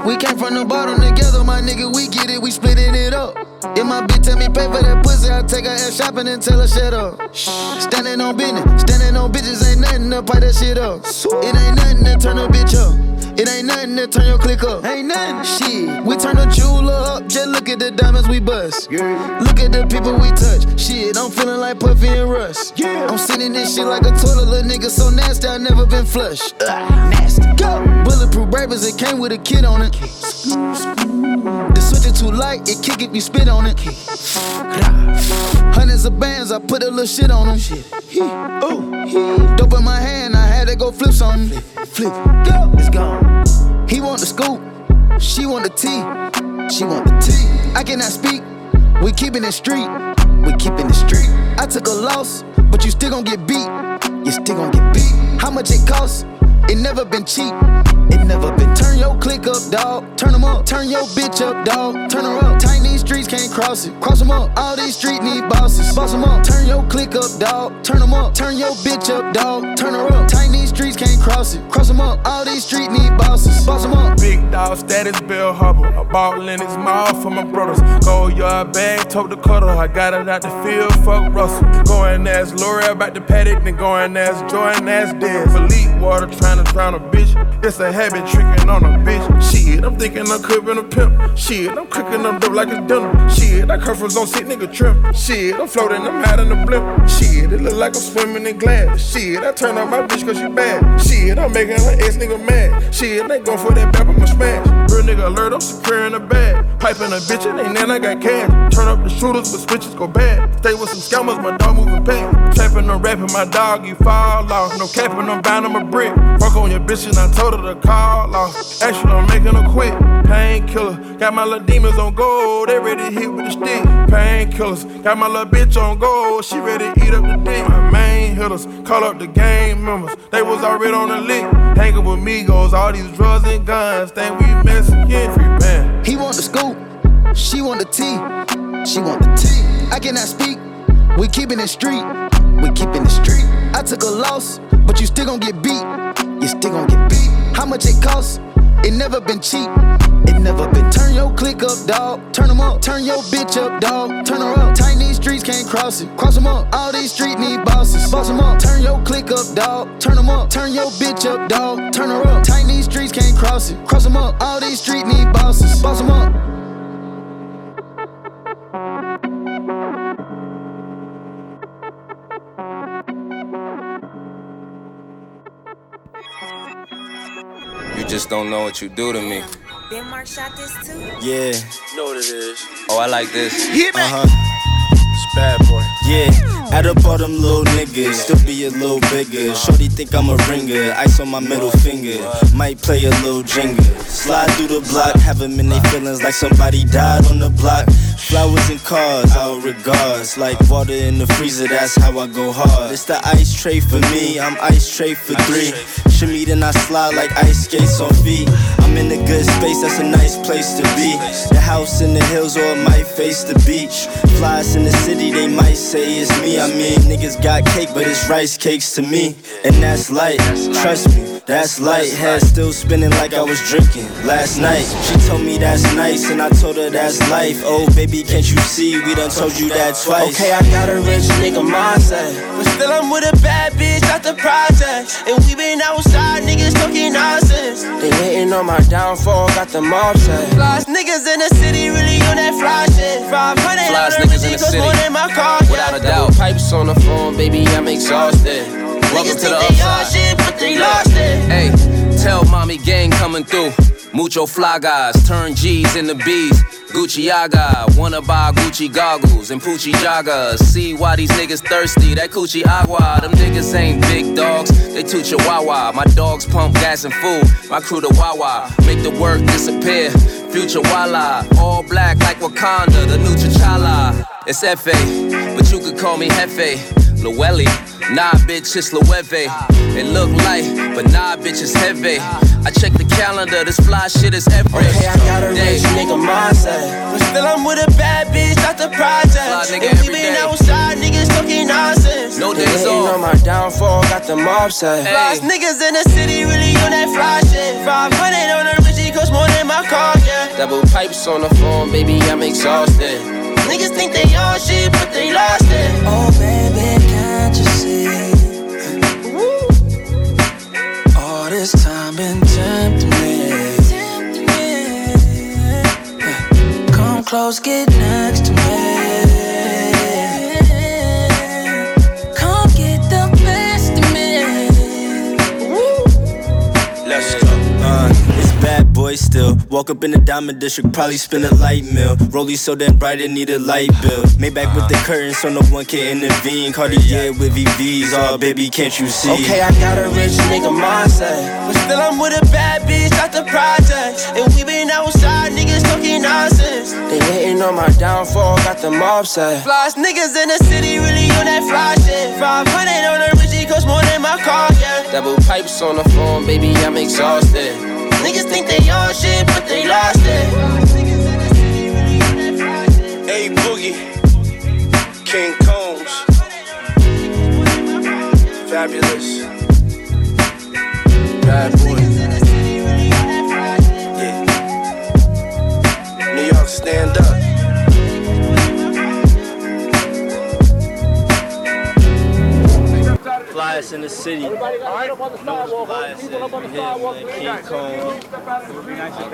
We came from the bottom together, my nigga. We get it, we splitting it up. If my bitch tell me pay for that pussy, I take her ass shopping and tell her shut up. Standing on business, standing on bitches ain't nothing to pipe that shit up. It ain't nothing to turn a bitch up. It ain't nothing to turn your click up. Ain't nothing. Shit, we turn the jeweler up. Just look at the diamonds we bust. Look at the people we touch. Shit, I'm feeling like Puffy and Russ. Yeah. I'm sitting this shit like a toilet, little nigga so nasty, I never been flushed. Ugh, nasty. Go. Bulletproof bravers, it came with a kid on it. The switch is too light, it kick if you spit on it. Hundreds of bands, I put a little shit on them. Ooh, dope in my hand, I had to go flip something. Flip, go, it's gone. He want the scoop, she want the tea, she want the tea. I cannot speak, we keeping it street, we keeping it street. I took a loss, but you still gon' get beat. You still gon' get beat. How much it costs? It never been cheap. It never been. Turn your click up, dog. Turn them up. Turn your bitch up, dog. Turn her up. Tiny streets can't cross it. Cross them up. All these streets need bosses. Boss them up. Turn your click up, dog. Turn them up. Turn your bitch up, dog. Turn her up. Tiny streets can't cross it. Cross them up. All these streets need bosses. Boss them up. Big dog status, Bill. A ball in his mouth for my brothers. Goyard bag, tote the cutter. I got it out the field, fuck Russell. Going as Lori about the paddock, then going as Jordan as dead. Philippe water trying a bitch. It's a habit tricking on a bitch. Shit, I'm thinking I'm cribbing a pimp. Shit, I'm cooking up dope like a dinner. Shit, that curfew's on sick nigga trim. Shit, I'm floating, I'm in the blimp. Shit, it look like I'm swimming in glass. Shit, I turn on my bitch cause she bad. Shit, I'm making her ex nigga mad. Shit, they go for that back, I'ma smash. Real nigga alert, I'm securing the bag. Piping a bitch, it ain't then I got cash. Turn up the shooters, but switches go bad. Stay with some scammers, my dog moving back. Trapping or rapping, my dog, you fall off. No capping, I'm bound, I'm a brick. Fuck on your bitch, and I told her to call off. Actually, I'm making her quit. Painkiller, got my little demons on gold. They ready to hit with the stick. Painkillers, got my little bitch on gold. She ready to eat up the dick. My main hitters, call up the gang members. They was already on the lick. Hanging with me goes all these drugs and guns. Think we Mexican free band. He want the scoop, she want the tea. She want the tea. I cannot speak. We keeping it street. We keeping it street. I took a loss, but you still gon' get beat. You still gon' get beat. How much it costs? It never been cheap. It never been. Turn your click up, dog. Turn them up. Turn your bitch up, dog. Turn her up. Tiny streets can't cross it. Cross them up. All these streets need bosses. Boss them up. Turn your click up, dog. Turn them up. Turn your bitch up, dog. Turn her up. Tiny streets can't cross it. Cross them up. All these streets need bosses. Boss them up. Just don't know what you do to me. Ben Mark shot this too. Yeah. know what it is. Oh, I like this. Hit me. Uh huh. It's bad boy. Yeah, add up all them little niggas, still be a little bigger. Shorty think I'm a ringer, ice on my middle finger. Might play a little jingle. Slide through the block, have them in their feelings like somebody died on the block. Flowers and cars, out regards. Like water in the freezer, that's how I go hard. It's the ice tray for me, I'm ice tray for three. Shimmy, then I slide like ice skates on feet. I'm in a good space, that's a nice place to be. The house in the hills or it might face the beach. Flies in the city, they might say it's me. I mean, niggas got cake, but it's rice cakes to me. And that's light, trust me, that's light. Head still spinning like I was drinking last night. She told me that's nice, and I told her that's life. Oh, baby, can't you see? We done told you that twice. Okay, I got a rich nigga mindset. But still, I'm with a bad bitch out the project. And we been outside, niggas talking nonsense. They hating on my downfall, got them offset. Flies niggas in the city, really on that fly shit. 500 Flies on niggas the in the city. more than my car. Without a doubt. Pipes on the phone, baby, I'm exhausted. Welcome to the think they all upside. but they lost it. Hey, tell mommy gang coming through. Mucho fly guys, turn G's into B's. Gucci Aga, wanna buy Gucci goggles and Poochie joggers. See why these niggas thirsty, that Coochie Agua. Them niggas ain't big dogs, they too chihuahua. My dogs pump gas and food, my crew the Wawa. Make the work disappear, future Walla. All black like Wakanda, the new T'Challa. It's F.A., but you could call me Hefe. Luelli, nah bitch, it's Lueve. It look light, but nah bitch, it's heavy. I check the calendar, this fly shit is every Okay, I got a rich nigga mindset. But still, I'm with a bad bitch out the project. Fly nigga and we been day. outside, niggas talking nonsense. No days hating off. on my downfall, got them offset. Hey. Flies niggas in the city, really on that fly shit. 500 on the Richie, cost more than my car, yeah. Double pipes on the phone, baby, I'm exhausted. Niggas think they all shit, but they lost it. Oh, baby, you? All this time been tempting me. Come close, get next to me. Me. Let's go. It's bad boys still. Walk up in the diamond district, probably spend a light mill. Rollie so damn bright, it need a light bill. Maybach with the curtains so no one can intervene. Cartier with VVs, oh baby, can't you see? Okay, I got a rich nigga mindset. But still, I'm with a bad bitch out the project. And we been outside, niggas talking nonsense. They hating on my downfall, got the mob set. Flies niggas in the city, really on that fly shit. 500 on the Richie, cost more than my car, yeah. Double pipes on the phone, baby, I'm exhausted. Niggas think they on shit, but they lost it. Hey, Boogie, King Combs, Fabolous, bad boy. Yeah, New York, stand up. Flyest in the city. Know what's flyest is. We here, man. King Kong.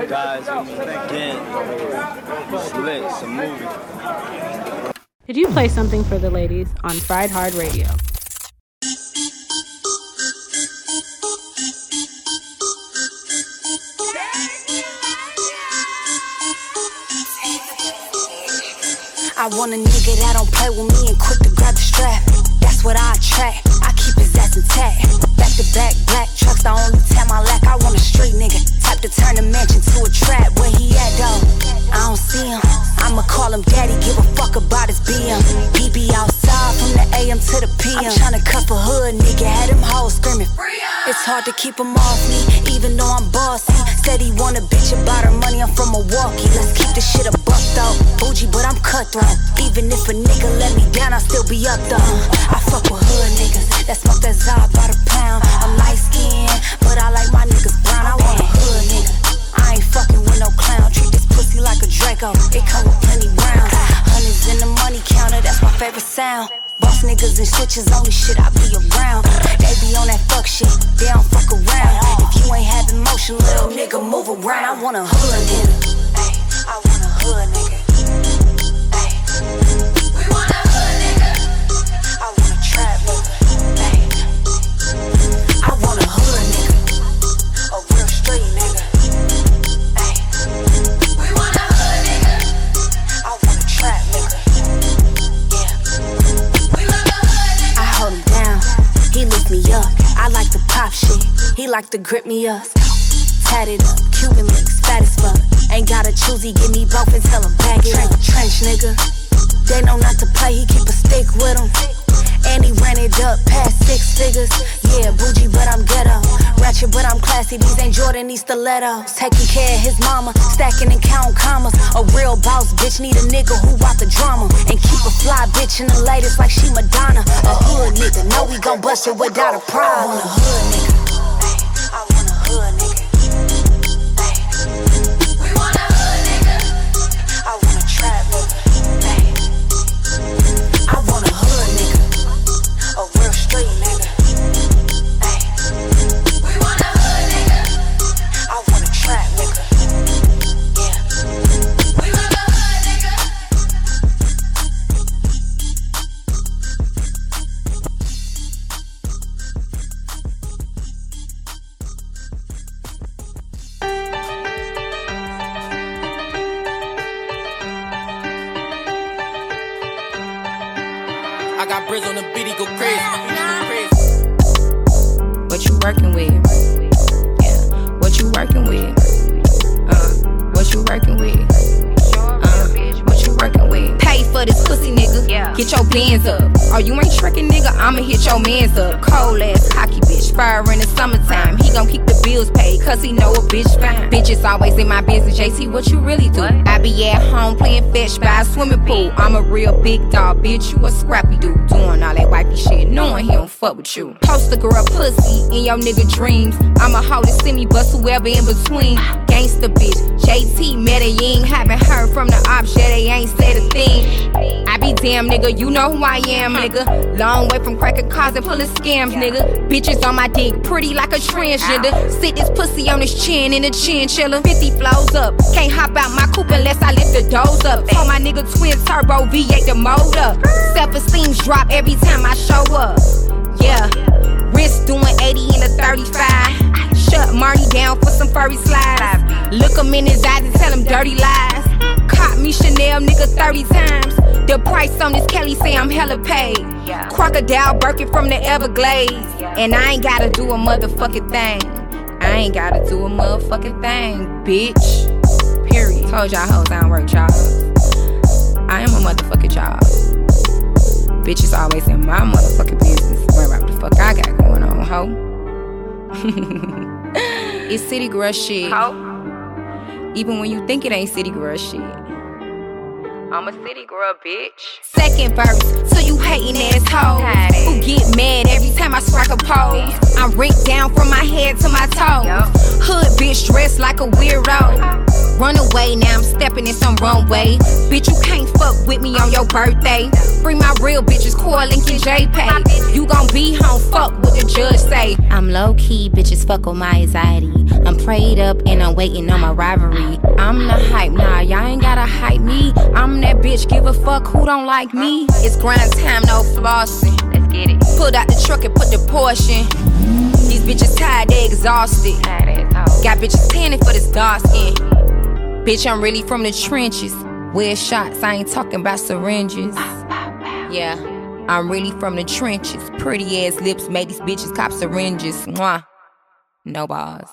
Guys, I mean, again. Slit, it's a movie. Did you play something for the ladies on Fried Hard Radio? I want a nigga that don't play with me and quick to grab the strap. That's what I attract. His intact. Back to back, black trucks, the only time I lack. I want a street nigga. Type to turn the mansion to a trap. Where he at though? I don't see him. I'ma call him daddy, give a fuck about his BM. He be outside from the AM to the PM. I'm tryna cuff a hood nigga, had him hoes screaming. It's hard to keep him off me, even though I'm bossy. Said he want a bitch about her money, I'm from Milwaukee. Let's keep this shit a buck though. Bougie, but I'm cutthroat. Even if a nigga let me down, I'll still be up though. I fuck with hood niggas that smoke that Zod by the pound. I'm light skinned, but I like my niggas brown. I want a hood nigga. I ain't fucking with no clown. Treat this pussy like a Draco. It come with plenty rounds. Hundreds in the money counter, that's my favorite sound. Boss niggas and switches, only shit I be around. They be on that fuck shit, they don't fuck around. If you ain't having motion, little nigga, move around. I want a hood nigga. I want a hood nigga. Like to grip me up. Tatted up, Cuban links, fat as fuck. Ain't gotta choose, give me both and tell him bag it up. Trench nigga, they know not to play, he keep a stick with him. And he ran it up past six figures. Yeah, bougie, but I'm ghetto. Ratchet, but I'm classy. These ain't Jordan, these stilettos. Taking care of his mama, stacking and counting commas. A real boss bitch need a nigga who out the drama. And keep a fly bitch in the latest like she Madonna. A hood nigga, know we gon' bust it without a problem. A hood nigga. Bitch. You a scrappy dude. Doing all that wifey shit, knowing he don't fuck with you. Post a girl pussy in your nigga dreams. I'ma hold it, send me bust whoever in between. Gangsta bitch. JT Medellin. Haven't heard from the ops, they ain't said a thing. Damn, nigga. You know who I am, nigga. Long way from cracking cars and pulling scams, nigga. Bitches on my dick, pretty like a transgender. Sit this pussy on his chin in a chinchilla. 50 flows up. Can't hop out my coupe unless I lift the doors up. Told my nigga twin turbo V8 the motor. Self esteem's drop every time I show up. Yeah. Wrist doing 80 in a 35. Shut Marty down for some furry slides. Look him in his eyes and tell him dirty lies. Caught me Chanel nigga 30 times. The price on this Kelly say I'm hella paid. Crocodile Birkin from the Everglades. And I ain't gotta do a motherfucking thing. I ain't gotta do a motherfucking thing, bitch. Period. Told y'all hoes I don't work jobs. I am a motherfucking job. Bitches always in my motherfucking business. Worry about what the fuck I got going on, ho. it's city girl shit. Ho. Even when you think it ain't city girl shit. I'm a city girl, bitch. Second verse, so you hating asshole. Who get mad every time I strike a pose? I'm rigged down from my head to my toes. Hood bitch dressed like a weirdo. Run away, now I'm stepping in some runway. Bitch, you can't fuck with me on your birthday. Bring my real bitches, Core Lincoln JPay. You gon' be home, fuck what the judge say. I'm low key, bitches, fuck on my anxiety. I'm prayed up and I'm waiting on my rivalry. I'm the hype, nah, y'all ain't gotta hype me. I'm that bitch, give a fuck who don't like me. It's grind time, no flossing. Let's get it. Pulled out the truck and put the portion. These bitches tired, they exhausted. Got bitches tanning for this dark skin. Bitch, I'm really from the trenches. Where shots, I ain't talking about syringes. Yeah, I'm really from the trenches. Pretty ass lips made these bitches cop syringes. Mwah. No bars.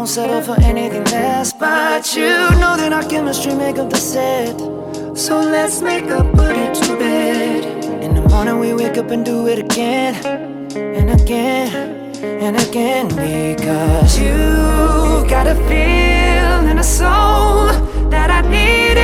Won't settle for anything less. But you know that our chemistry make up the set. So let's make up, put it to bed. In the morning we wake up and do it again, and again, and again. Because you got a feel and a soul that I need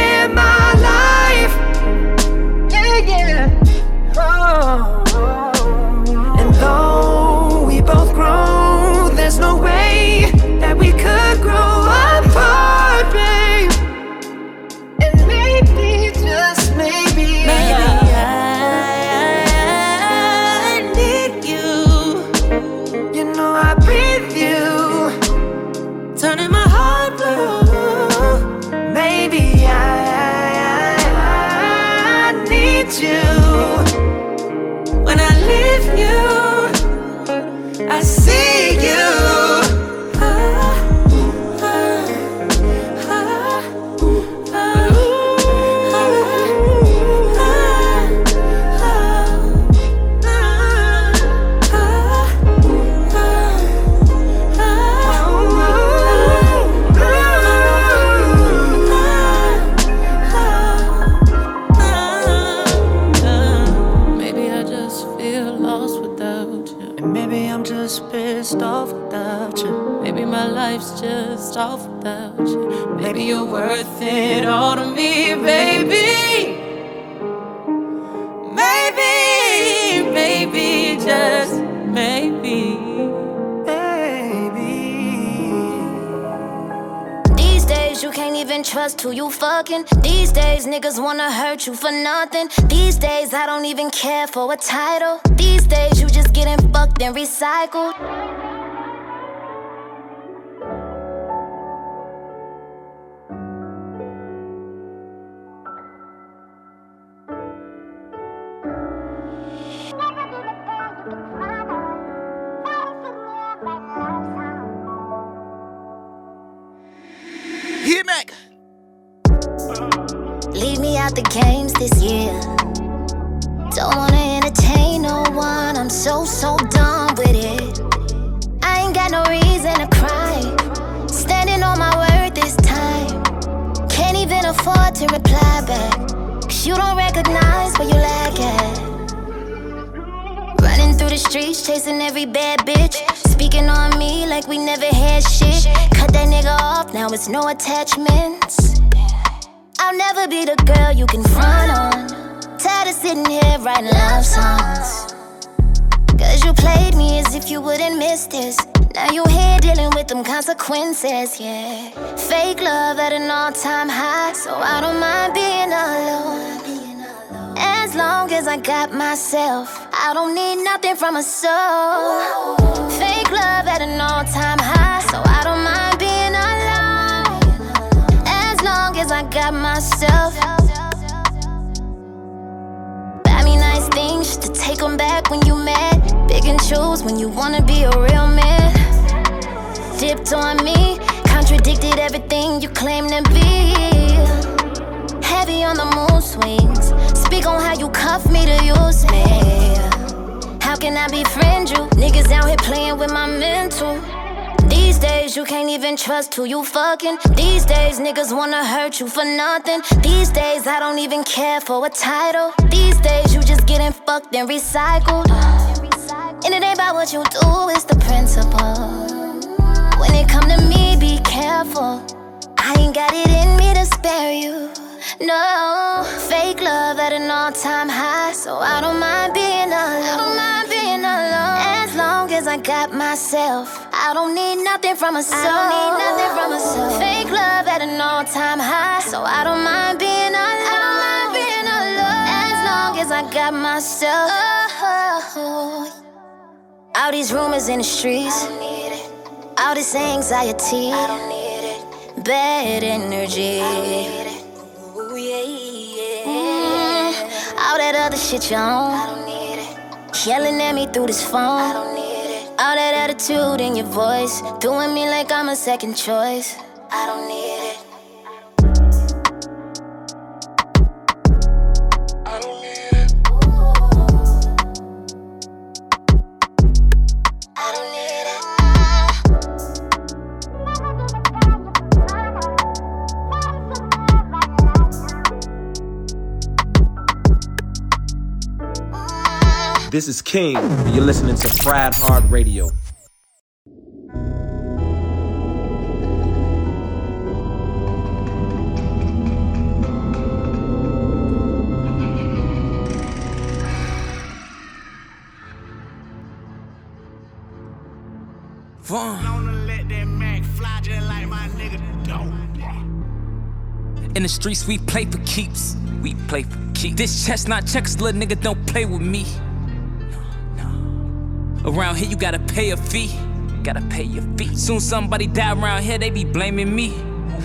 without you. Maybe you're worth it all to me, baby. Maybe, maybe, just maybe. These days you can't even trust who you fucking. These days niggas wanna hurt you for nothing. These days I don't even care for a title. These days you just getting fucked and recycled. It's no attachments. I'll never be the girl you can front on. Tired of sitting here writing love songs. Cause you played me as if you wouldn't miss this. Now you're here dealing with them consequences, yeah. Fake love at an all time high, so I don't mind being alone. As long as I got myself, I don't need nothing from a soul. Fake love at an all time high, As I got myself. Buy me nice things to take them back when you mad. Pick and choose when you wanna be a real man. Dipped on me, contradicted everything you claim to be. Heavy on the mood swings. Speak on how you cuff me to use me. How can I befriend you? Niggas out here playing with my mental. These days you can't even trust who you fucking. These days niggas wanna hurt you for nothing. These days I don't even care for a title. These days you just getting fucked and recycled. And it ain't about what you do, it's the principle. When it come to me, be careful. I ain't got it in me to spare you. No, fake love at an all-time high, so I don't mind being alone. I don't mind being alone. As I got myself, I don't need nothing from a soul. I don't need nothing from a soul. Fake love at an all-time high, so I don't mind being alone. I don't mind being alone. As long as I got myself. All these rumors in the streets. All this anxiety. Bad energy. Mm, all that other shit you own. Yelling at me through this phone. All that attitude in your voice. Doing me like I'm a second choice. I don't need it. This is King, and you're listening to Fried Hard Radio. Von. Let that Mac fly just like my nigga dope. In the streets, we play for keeps. We play for keeps. This chestnut checkers, little nigga, don't play with me. Around here, you gotta pay a fee. Gotta pay your fee. Soon somebody die around here, they be blaming me.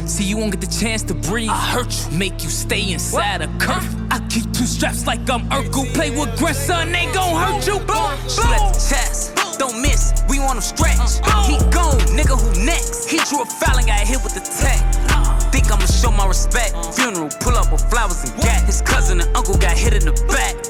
See, you won't get the chance to breathe. I hurt you, make you stay inside a curve. I keep two straps like I'm Urkel. Play with grandson, ain't gon' hurt you. Boom, the chest, don't miss. We want him stretch. Uh, he gone, nigga, who next? He drew a foul and got hit with the tech. Think I'ma show my respect. Funeral, pull up with flowers and gat. His cousin and uncle got hit in the back.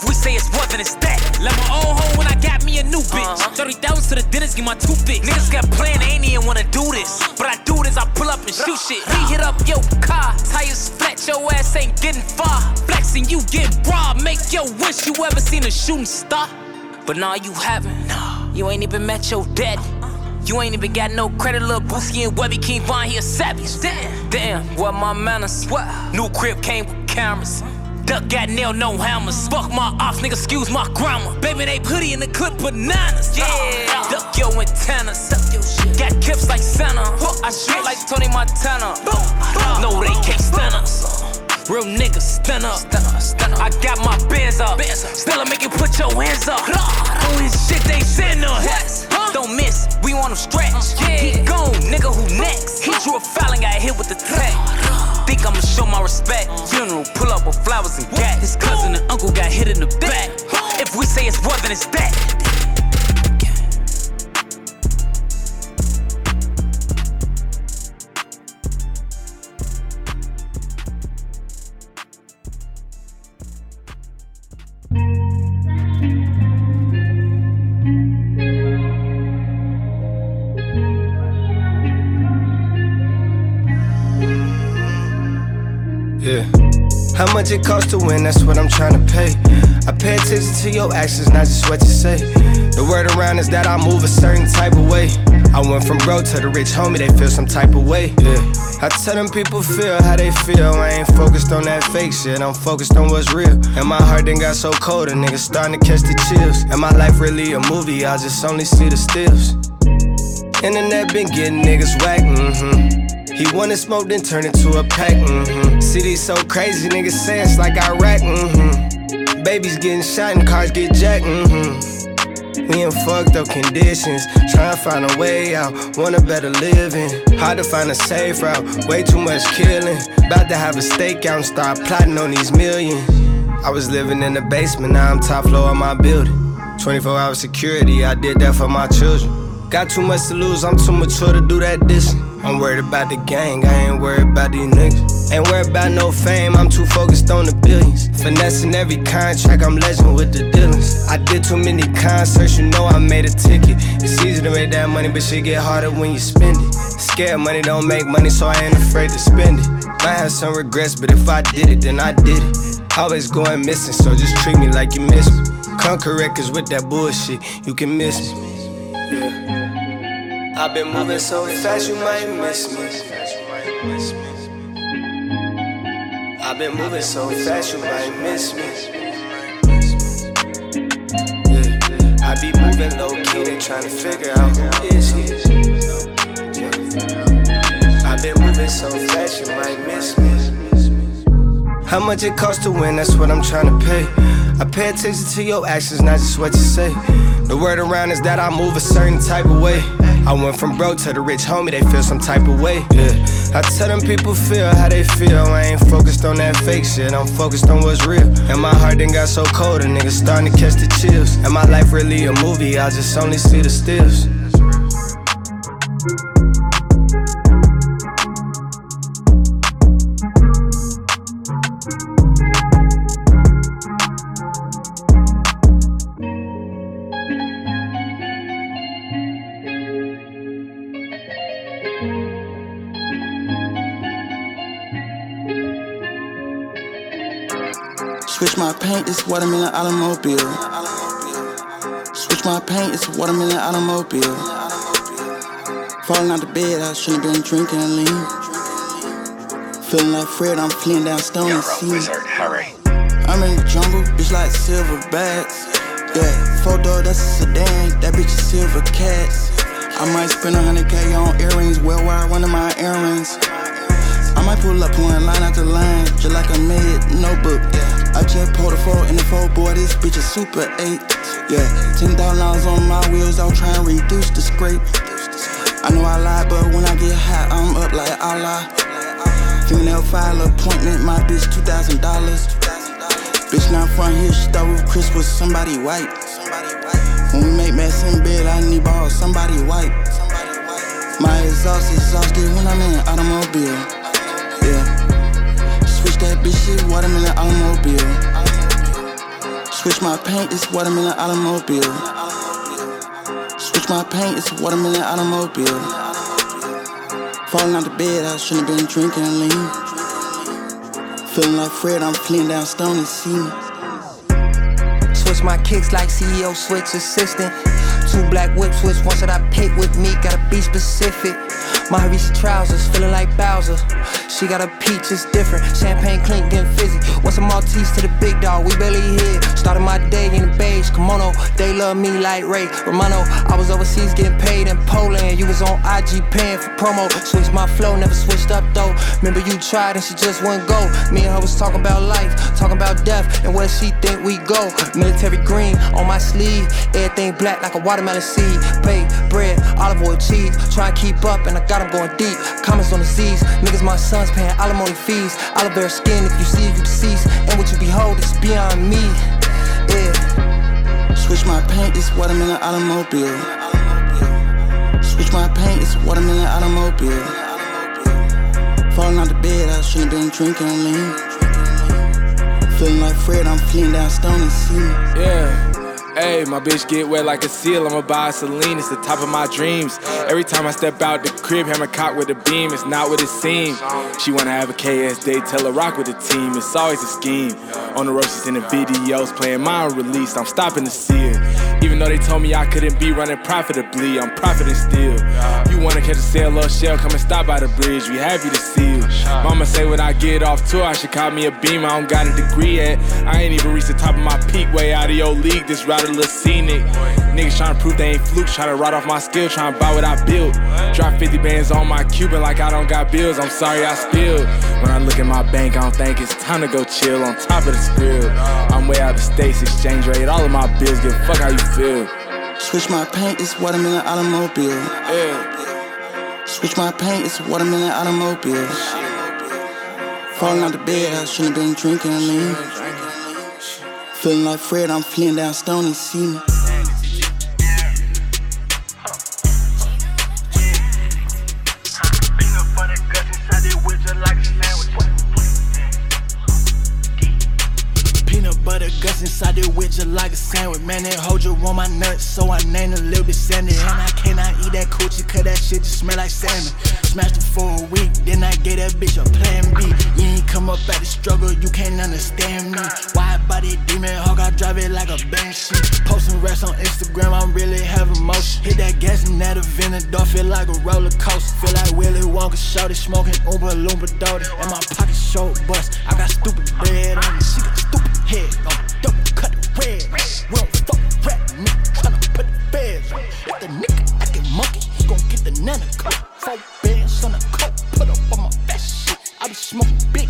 If we say it's more than it's that. Left my old hoe when I got me a new bitch. Uh-huh. 30,000 to the dentist, get my tooth fixed. Niggas got plan, they ain't even wanna do this. But I do this, I pull up and shoot shit. We hit up your car, tires flat, your ass ain't getting far. Flexing, you get robbed, make your wish you ever seen a shooting star. But nah, you haven't. You ain't even met your daddy. You ain't even got no credit, little Booski and Webby King Von, he a savage. Damn, damn, what my manners? What? New crib came with cameras. Duck got nail, no hammers. Fuck my ops, nigga, excuse my grammar. Baby, they putty in the clip bananas. Yeah, duck your antennas. Got clips like Santa. I shoot like Tony Montana. No, they can't stand us. Real niggas, stand up. Stand up, stand up. I got my bands up. Still, I make you put your hands up. On this shit they send us. Don't miss, we want them stretch. He gone, nigga, who next? He drew a foul and got hit with the tech. Think I'ma show my respect. Funeral, pull up with flowers and gat. His cousin and uncle got hit in the back. If we say it's more than it's that. How much it costs to win, that's what I'm trying to pay. I pay attention to your actions, not just what you say. The word around is that I move a certain type of way. I went from broke to the rich homie, they feel some type of way. Yeah. I tell them people feel how they feel. I ain't focused on that fake shit, I'm focused on what's real. And my heart then got so cold, a nigga starting to catch the chills. And my life really a movie, I just only see the stills. Internet been getting niggas whack, mm-hmm. He wanted smoke, then turn it to a pack. Mm-hmm. City so crazy, niggas say it's like Iraq. Mm-hmm. Babies getting shot and cars get jacked. Mm-hmm. We in fucked up conditions, trying to find a way out, want a better living. Hard to find a safe route, way too much killing. About to have a stakeout and start plotting on these millions. I was living in the basement, now I'm top floor of my building. 24 hour security, I did that for my children. Got too much to lose, I'm too mature to do that distance. I'm worried about the gang, I ain't worried about these niggas. Ain't worried about no fame, I'm too focused on the billions. Finessing every contract, I'm legend with the dealings. I did too many concerts, you know I made a ticket. It's easy to make that money, but shit get harder when you spend it. Scared money don't make money, so I ain't afraid to spend it. Might have some regrets, but if I did it, then I did it. Always going missing, so just treat me like you miss me. Conquer records with that bullshit, you can miss me. Yeah. I've been moving so fast, you might miss me. I've been moving so fast, you might miss me. Yeah. I be moving low key, they trying to figure out who is he. Yeah. I've been moving so fast, you might miss me. How much it costs to win, that's what I'm trying to pay. I pay attention to your actions, not just what you say. The word around is that I move a certain type of way. I went from broke to the rich homie, they feel some type of way. Yeah. I tell them people feel how they feel. I ain't focused on that fake shit, I'm focused on what's real. And my heart then got so cold, a nigga starting to catch the chills. And my life really a movie, I just only see the stills. It's watermelon automobile. Switch my paint, it's watermelon automobile. Falling out the bed, I shouldn't have been drinking lean. Feeling like Fred, I'm fleeing down stone and sea. I'm in the jungle, bitch like silver bats. Yeah, four door, that's a sedan. That bitch is silver cats. I might spend a hundred K on earrings, well wire one of my earrings. I might pull up one line after line, just like a mid notebook. I just pulled a four in the four, boy, this bitch is super eight. Yeah, ten thousand dollars on my wheels, I'll try and reduce the scrape. I know I lie, but when I get hot, I'm up like Allah. Female file appointment, my bitch two thousand dollars. Bitch not front here, she thought with Chris was somebody white. When we make mess in bed, I need balls, somebody white. My exhaust is exhausted when I'm in automobile. Yeah. Switch that bitch shit, watermelon automobile. Switch my paint, it's watermelon automobile. Switch my paint, it's watermelon automobile. Falling out the bed, I shouldn't have been drinking lean. Feeling like Fred, I'm fleeing down stone and see. Switch my kicks like CEO switch assistant. Two black whips, which one that I pick with me, gotta be specific. My recent trousers, feeling like Bowser. She got a peach, it's different. Champagne clink, getting fizzy. What's a Maltese to the big dog? We barely here. Started my day in a beige kimono. They love me like Ray Romano. I was overseas getting paid in Poland. You was on IG paying for promo. Switched my flow, never switched up though. Remember you tried and she just wouldn't go. Me and her was talking about life, talking about death, and where she think we go. Military green on my sleeve, everything black like a watermelon seed. Pay bread, olive oil, cheese. Try and keep up, and I got them going deep. Comments on the seas. niggas my sons paying alimony fees. Olive skin, if you see you deceased. And what you behold is beyond me. Yeah. Switch my paint, it's watermelon automobile. Switch my paint, it's watermelon automobile. Falling out the bed, I shouldn't been drinking lean. Feeling like Fred, I'm fleeing down Stone and sea. Yeah. Hey, my bitch get wet like a seal. I'ma buy a Celine, it's the top of my dreams. Every time I step out the crib, hammer cock with a beam, it's not what it seems. She wanna have a KS day, tell her rock with the team, it's always a scheme. On the road, she's in the videos, playing my release, I'm stopping to see it. Though they told me I couldn't be running profitably, I'm profiting still. You wanna catch a sail or shell, come and stop by the bridge, we happy to see you. Mama say when I get off tour, I should call me a beam, I don't got a degree yet. I ain't even reached the top of my peak, way out of your league, this route a little scenic. Niggas tryna prove they ain't flukes, tryna ride off my skill, tryna buy what I built. Drop 50 bands on my Cuban like I don't got bills, I'm sorry I spilled. When I look at my bank, I don't think it's time to go chill on top of the script. I'm way out of states, exchange rate, all of my bills, give fuck how you feel. Switch my paint, it's watermelon automobile. Yeah. Switch my paint, it's watermelon automobile. Falling out the bed, I shouldn't have been drinking lean. Feeling like Fred, I'm fleeing down Stony, see me. Inside it with just like a sandwich. Man, it hold you on my nuts, so I named a little bit sandy. And I cannot eat that coochie, cause that shit just smell like salmon. Smashed it for a week, then I gave that bitch a plan B. You ain't come up at the struggle, you can't understand me. Wide body demon hawk, I drive it like a banshee. Posting racks on Instagram, I'm really having motion. Hit that gas and that Aventador, feel like a roller coaster. Feel like Willy Wonka, shorty smoking Uber Loomba Doty. And my pocket short bust, I got stupid bread on me. She got stupid head on. We don't fuck rap, nigga, tryna put the on. If the nigga acting monkey, he gon' get the nana coat. Four bands on a coat, put up on my best shit. I be smoking big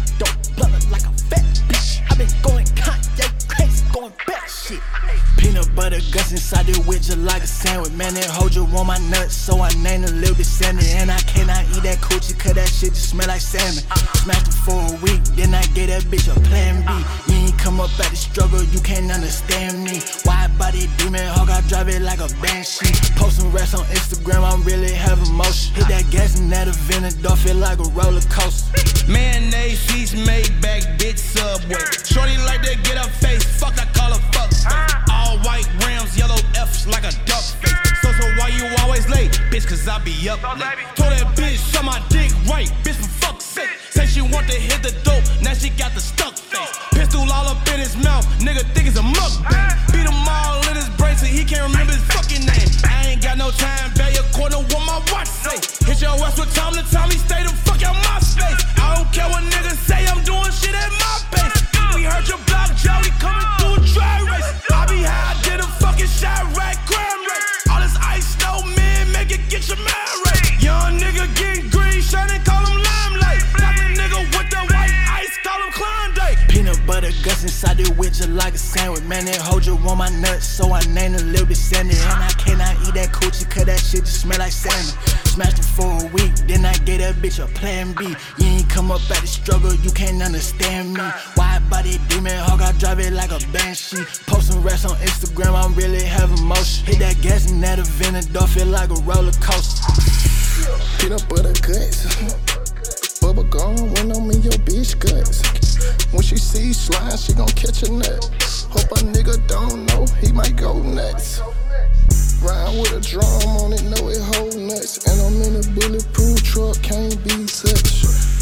Guts inside it with like a sandwich. Man, it hold you on my nuts, so I named a little bit sandy. And I cannot eat that coochie, cause that shit just smell like salmon. Smashed it for a week, then I gave that bitch a plan B. You ain't come up at the struggle, you can't understand me. Wide body demon hawk, I drive it like a banshee. Posting racks on Instagram, I'm really having motion. Hit that gas and that Aventador, feel like a roller coaster. Mayonnaise, feast made back, bitch subway. Shorty like to get her face, fuck, I call her fuck. All white rims, yellow F's like a duck face. So, so why you always late? Bitch, cause I be up late. Told that bitch, suck my dick right, bitch, for fuck's sake. Say she want to hit the dope, now she got the stuck face. Pistol all up in his mouth, nigga think it's a mukbang. Beat him all in his brain so he can't remember his fucking name. I ain't got no time, according to what my watch say. Hit your ass with time to time, he stay the fuck out my space. I don't care what niggas say, inside the just like a sandwich. Man, it hold you on my nuts, so I named a little bit sandy. And I cannot eat that coochie, cause that shit just smell like salmon. Smashed it for a week, then I gave that bitch a plan B. You ain't come up at the struggle, you can't understand me. Wide body demon hawk, I drive it like a banshee. Posting racks on Instagram, I'm really having motion. Hit that gas and that Aventador, feel like a roller coaster. Peanut butter guts. Bubble gum when I'm in your bitch guts. When she see slime, she gon' catch a nut. Hope a nigga don't know, he might go nuts. Ride with a drum on it, know it hold nuts. And I'm in a bulletproof truck, can't be touched.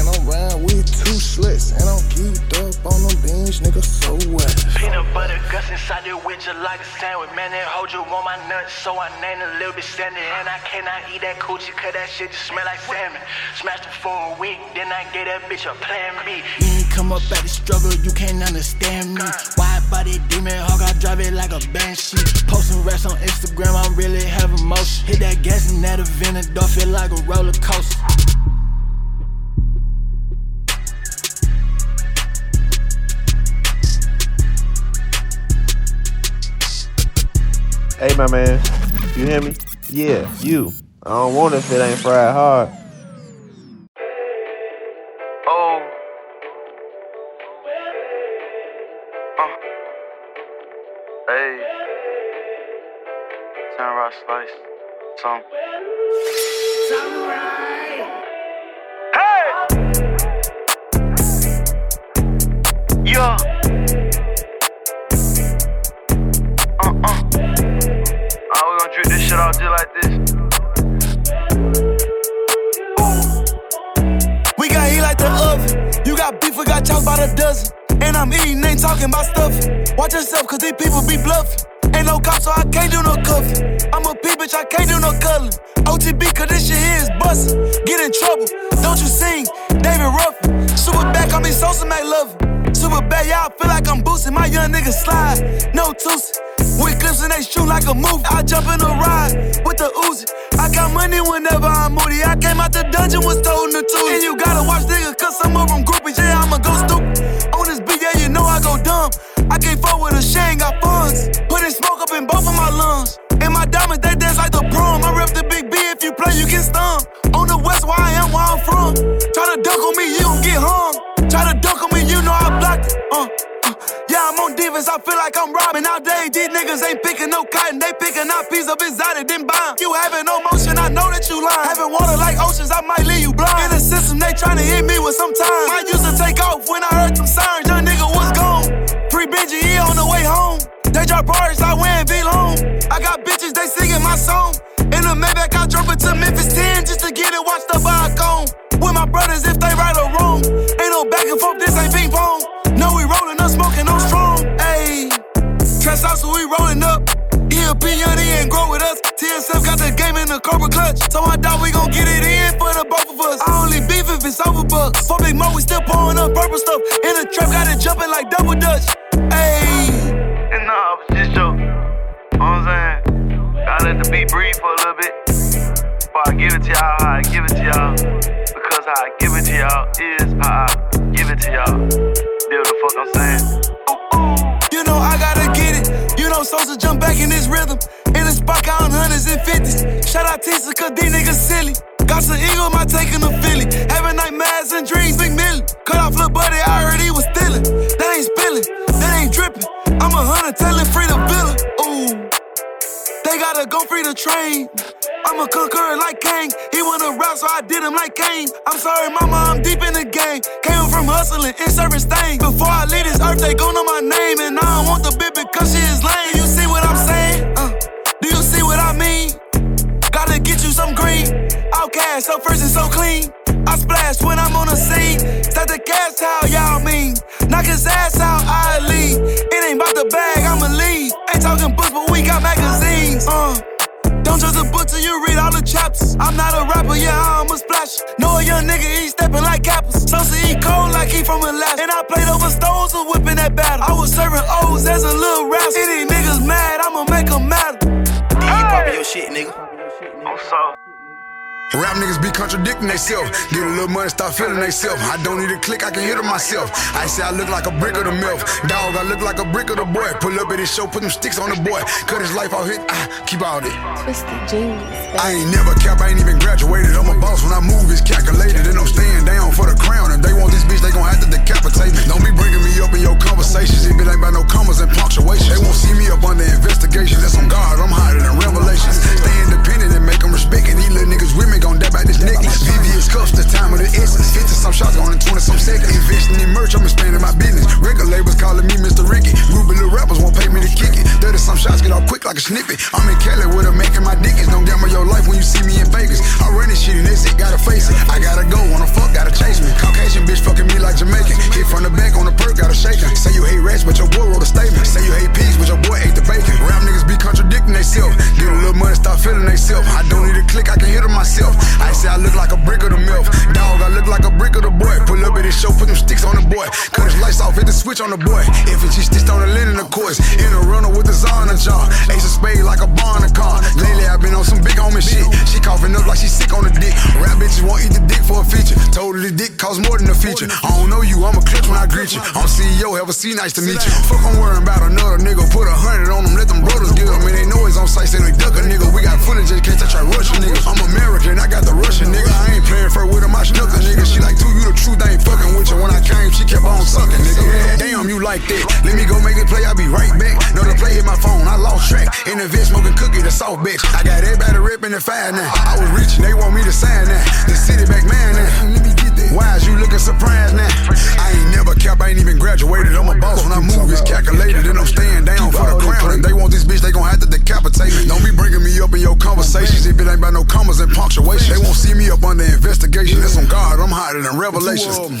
And I'm riding with two useless. And I'm geeked up on them beans, nigga, so what? Peanut butter guts inside the with just like a sandwich. Man, that hold you on my nuts, so I named a little bit sandy. And I cannot eat that coochie, cause that shit just smell like salmon. Smashed it for a week, then I gave that bitch a plan B. You ain't come up at the struggle, you can't understand me. Wide body demon hog, I drive it like a banshee. Posting raps on Instagram, I'm really having motion. Hit that gas and that event, door feel like a roller coaster. Hey, my man, you hear me? Yeah, you. I don't want it if it ain't fried hard. Trouble, don't you sing? David Ruffin. Super back, I mean Sosa McLovin. Super bad, y'all feel like I'm boosting. My young niggas slide, no tussy. With clips and they shoot like a movie. I jump in a ride with the Uzi. I got money whenever I'm moody. I came out the dungeon, was told to two. And you gotta watch niggas, cause some of them groupies. Yeah, I'ma go stupid. On this beat, yeah, you know I go dumb. I can't fuck with a shame, got funds. Putting smoke up in both of my lungs. And my diamonds, they dance like the prom. I rep the if you play, you get stung. On the west, where I am, where I'm from. Try to duck on me, you gon' get hung. Try to duck on me, you know I blocked it. Uh. uh. Yeah, I'm on defense, I feel like I'm robbing. All day, these niggas ain't picking no cotton, they picking out piece of exotic, then buying. You having no motion, I know that you lying. Having water like oceans, I might leave you blind. In the system, they tryna hit me with some time. I used to take off when I heard them sirens, young nigga was gone. Free Benji, he on the way home. They drop bars, I win V long. I got bitches, they singing my song. In the Maybach, I drove it to Memphis 10 just to get it watched up by a cone. With my brothers, if they right or wrong. Ain't no back and forth, this ain't ping pong. No, we rolling up, smoking on strong. Ayy, Trust out, so we rolling up. ELP, he ain't grow with us. TSF got the game in the Cobra clutch. So I doubt we gon' get it in for the both of us. I only beef if it's over bucks. For Big Mo, we still pouring up purple stuff. In the trap, got it jumping like double dutch. Ayy. Nah, just joking. You know what I'm saying? Gotta let the beat breathe for a little bit. Before I give it to y'all, how I give it to y'all. Because how I give it to y'all is how I give it to y'all. Deal the fuck I'm saying? You know I gotta get it. You know Sosa jump back in this rhythm. In the spot counting hundreds and fifties. Shout out Tisa, cause these niggas silly. Got some eagle, my taking a Philly. Having nightmares and dreams, big million. Cut off little buddy, I he was stealing. That ain't spilling, that ain't dripping. I'm a hunter telling free the villa. Ooh. They gotta go free the train. I'm a conqueror like Kane. He wanna rap, so I did him like Kane. I'm sorry, mama, I'm deep in the game. Came from hustling and serving things. Before I leave this earth, they gon' know my name. And I don't want the bit because she is lame. You see what I'm saying? Outcast, so fresh and so clean. I splash when I'm on the scene. Set the gas how y'all mean. Knock his ass out, I leave. It ain't about the bag, I'ma leave. Ain't talking books, but we got magazines. Uh, don't judge a book till you read all the chapters. I'm not a rapper, yeah, I'm a splash. Know a young nigga, he stepping like apples. Sosa eat cold like he from Alaska. And I played over stones, and whipping that battle. I was serving O's as a little rascal. Any niggas mad, I'ma make them mad. You poppin' your shit, nigga. I'm sorry. Rap niggas be contradicting theyself. Get a little money, start feeling theyself. I don't need a click, I can hit it myself. I say I look like a brick of the milk. Dog, I look like a brick of the boy. Pull up at his show, put them sticks on the boy. Cut his life out here, ah, keep all it. Twisted genius. I ain't never cap, I ain't even graduated. I'm a boss when I move, it's calculated. And I'm staying down for the crown. If they want this bitch, they gon' have to decapitate me. Don't be bringing me up in your conversations if it ain't about no commas and punctuation. They won't see me up under investigation. That's on God, I'm higher than revelations. Stay independent and make them respect it. These little niggas with me gon' die by this necklace. VVS cuffs, the time of the essence. 50 some shots, going in 20 some seconds. Investing in merch, I'm expanding my business. Record labels calling me Mr. Ricky. Ruby little rappers won't pay me to kick it. 30 some shots, get off quick like a snippet. I'm in Cali with her making my dickens. Don't gamble your life when you see me in Vegas. I run this shit and that's it, gotta face it. I gotta go, wanna fuck, gotta chase me. Caucasian bitch fucking me like Jamaican. Hit from the back on the perk, gotta shake shaking. Say you hate rats, but your boy wrote a statement. Say you hate peace, but your boy ate the bacon. Rap niggas be contradicting themselves. Get a little money, start feeling themselves. I don't need a click, I can hit it myself. I say I look like a brick of the milk. Dog, I look like a brick of the boy. Pull up at this show, put them sticks on the boy. Cut his lights off, hit the switch on the boy. Just stitched on the linen, of course. In a runner with czar in the jaw. Ace of spade like a bar a car. Lately, I've been on some big homie shit. She coughing up like she sick on the dick. Rap bitches won't eat the dick for a feature. Totally dick costs more than a feature. I don't know you, I'm a clutch when I greet you. I'm CEO, have a C, nice to meet you. Fuck, I'm worrying about another nigga. Put a hundred on them, let them brothers get them. And they know it's on site, say they duck a nigga. We got footage in case I try Russian niggas. I'm American, I got the Russian nigga. I ain't playing fair with him, I snuck a nigga. She like, two, you the truth, I ain't fucking with you. When I came, she kept on sucking, nigga. Damn, you like that. Let me go make it play, I'll be right back. No, the play hit my phone, I lost track. In the vid smoking cookie, the soft bitch. I got everybody ripping the fire now. I was reaching, they want me to sign now. The city back man now. Let me get that. Why is you looking surprised now? I ain't never cap, I ain't even graduated. I'm a boss when I move, it's calculated. And I'm staying down for the crown. If they want this bitch, they gon' have to decapitate me. Don't be bringing me up in your conversations if it ain't about no commas and punctuation. They won't see me up under investigation. That's on God, I'm higher than revelations. Um,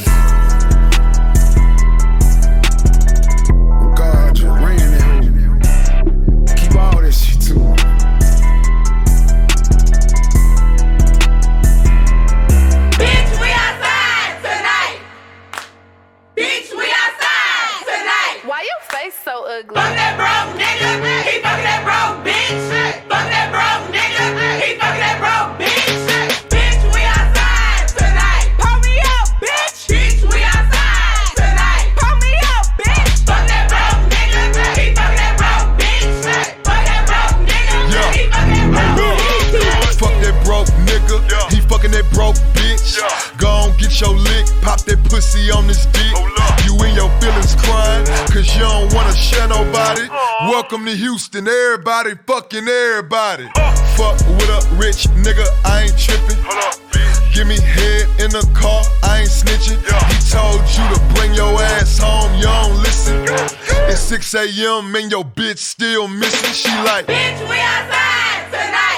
God just ran it. Keep all this shit too. Bitch, Bitch, we outside tonight. Why your face so ugly? Fuck that broke nigga. He fucking that broke bitch. Fuck that broke nigga. He fucking that broke bitch. Bitch, we outside tonight. Pull me up, bitch. Bitch, we outside tonight. Pull me up, bitch. Fuck that broke nigga. He fucking that broke bitch. Fuck that broke nigga. He fucking that broke bitch. Fuck that broke nigga. He fucking that broke bitch. Go on, get your lick. Pop that pussy on this dick. You in your feelings crying, cause you don't wanna share nobody. Welcome to Houston, everybody fucking everybody. Fuck with a rich nigga, I ain't tripping. Give me head in the car, I ain't snitching. He told you to bring your ass home, you don't listen. It's 6 a.m. and your bitch still missing. She like, Bitch, we outside tonight.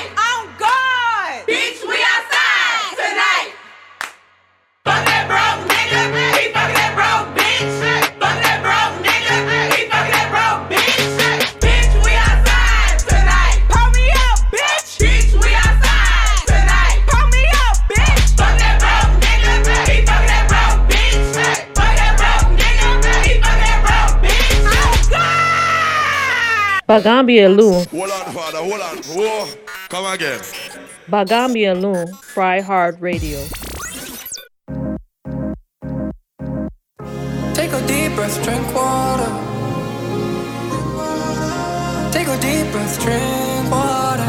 Bagambia Lou. Hold on, father, hold on. Whoa. Come again. Bagambia Lou. Fried Hard Radio. Take a deep breath, drink water. Take a deep breath, drink water.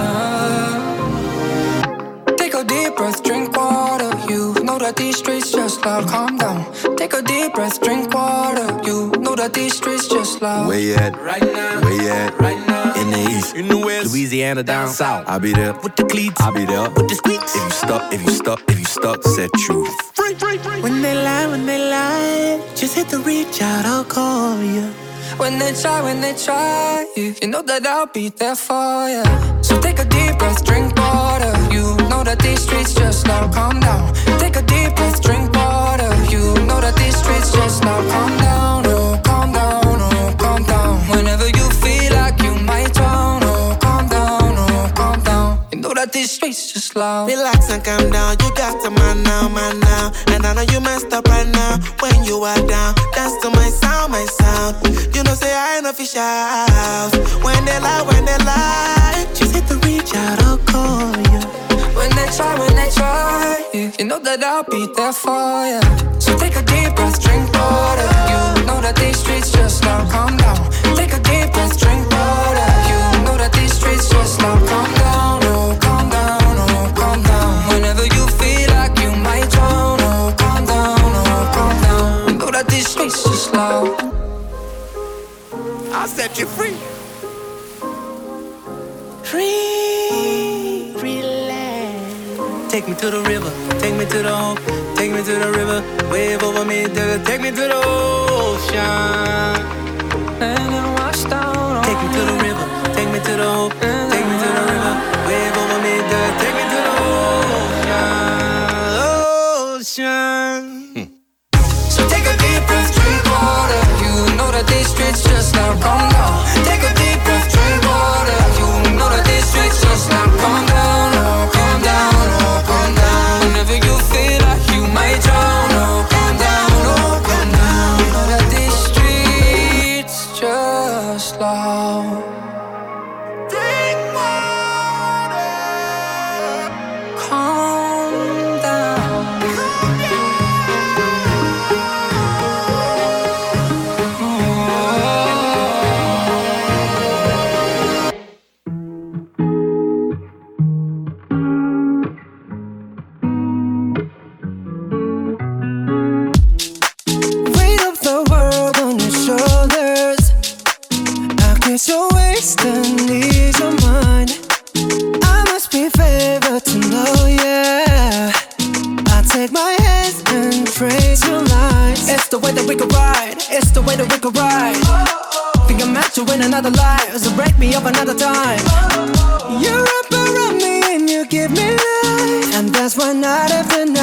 Take a deep breath, drink water. You know that these streets just loud, calm down. Take a deep breath, drink water. You know that these streets just loud. Where you at? Right now. Where you at? Right now. In the east. In the west. Louisiana down south. I'll be there. With the cleats. I'll be there. With the squeaks. If you stuck, if you stuck, if you stuck, set you free. When they lie, when they lie, just hit the reach out, I'll call you. When they try, when they try, you, you know that I'll be there for you. So take a deep breath, drink water. You know that these streets just now calm down. Take a Relax and calm down, you got to man now, man now. And I know you messed up right now. When you are down, dance to my sound, my sound. You know, say I ain't official. When they lie, when they lie, just hit the reach out, I'll call you. When they try, when they try, you, you know that I'll be there for you. So take a deep breath, drink water. You know that these streets just now calm down. Take a deep breath, drink water. You know that these streets just now calm down. Oh, calm down, oh, calm down. Whenever you feel like you might drown, oh, calm down, oh, calm down. You know that these streets just loud. I'll set you free. Free. Take me to the river, take me to the home, take me to the river. Wave over me. Take me to the ocean. And then wash down. Take me to the river, take me to the home, take me to the river. Wave over me. Take me to the ocean. Hmm. So take a deep breath, drink water. You know that these streets just not wrong now. Take a the way that we could ride. It's the way that we could ride. Think I'm meant to win another life, so break me up another time. You wrap around me and you give me life. And that's why night after night,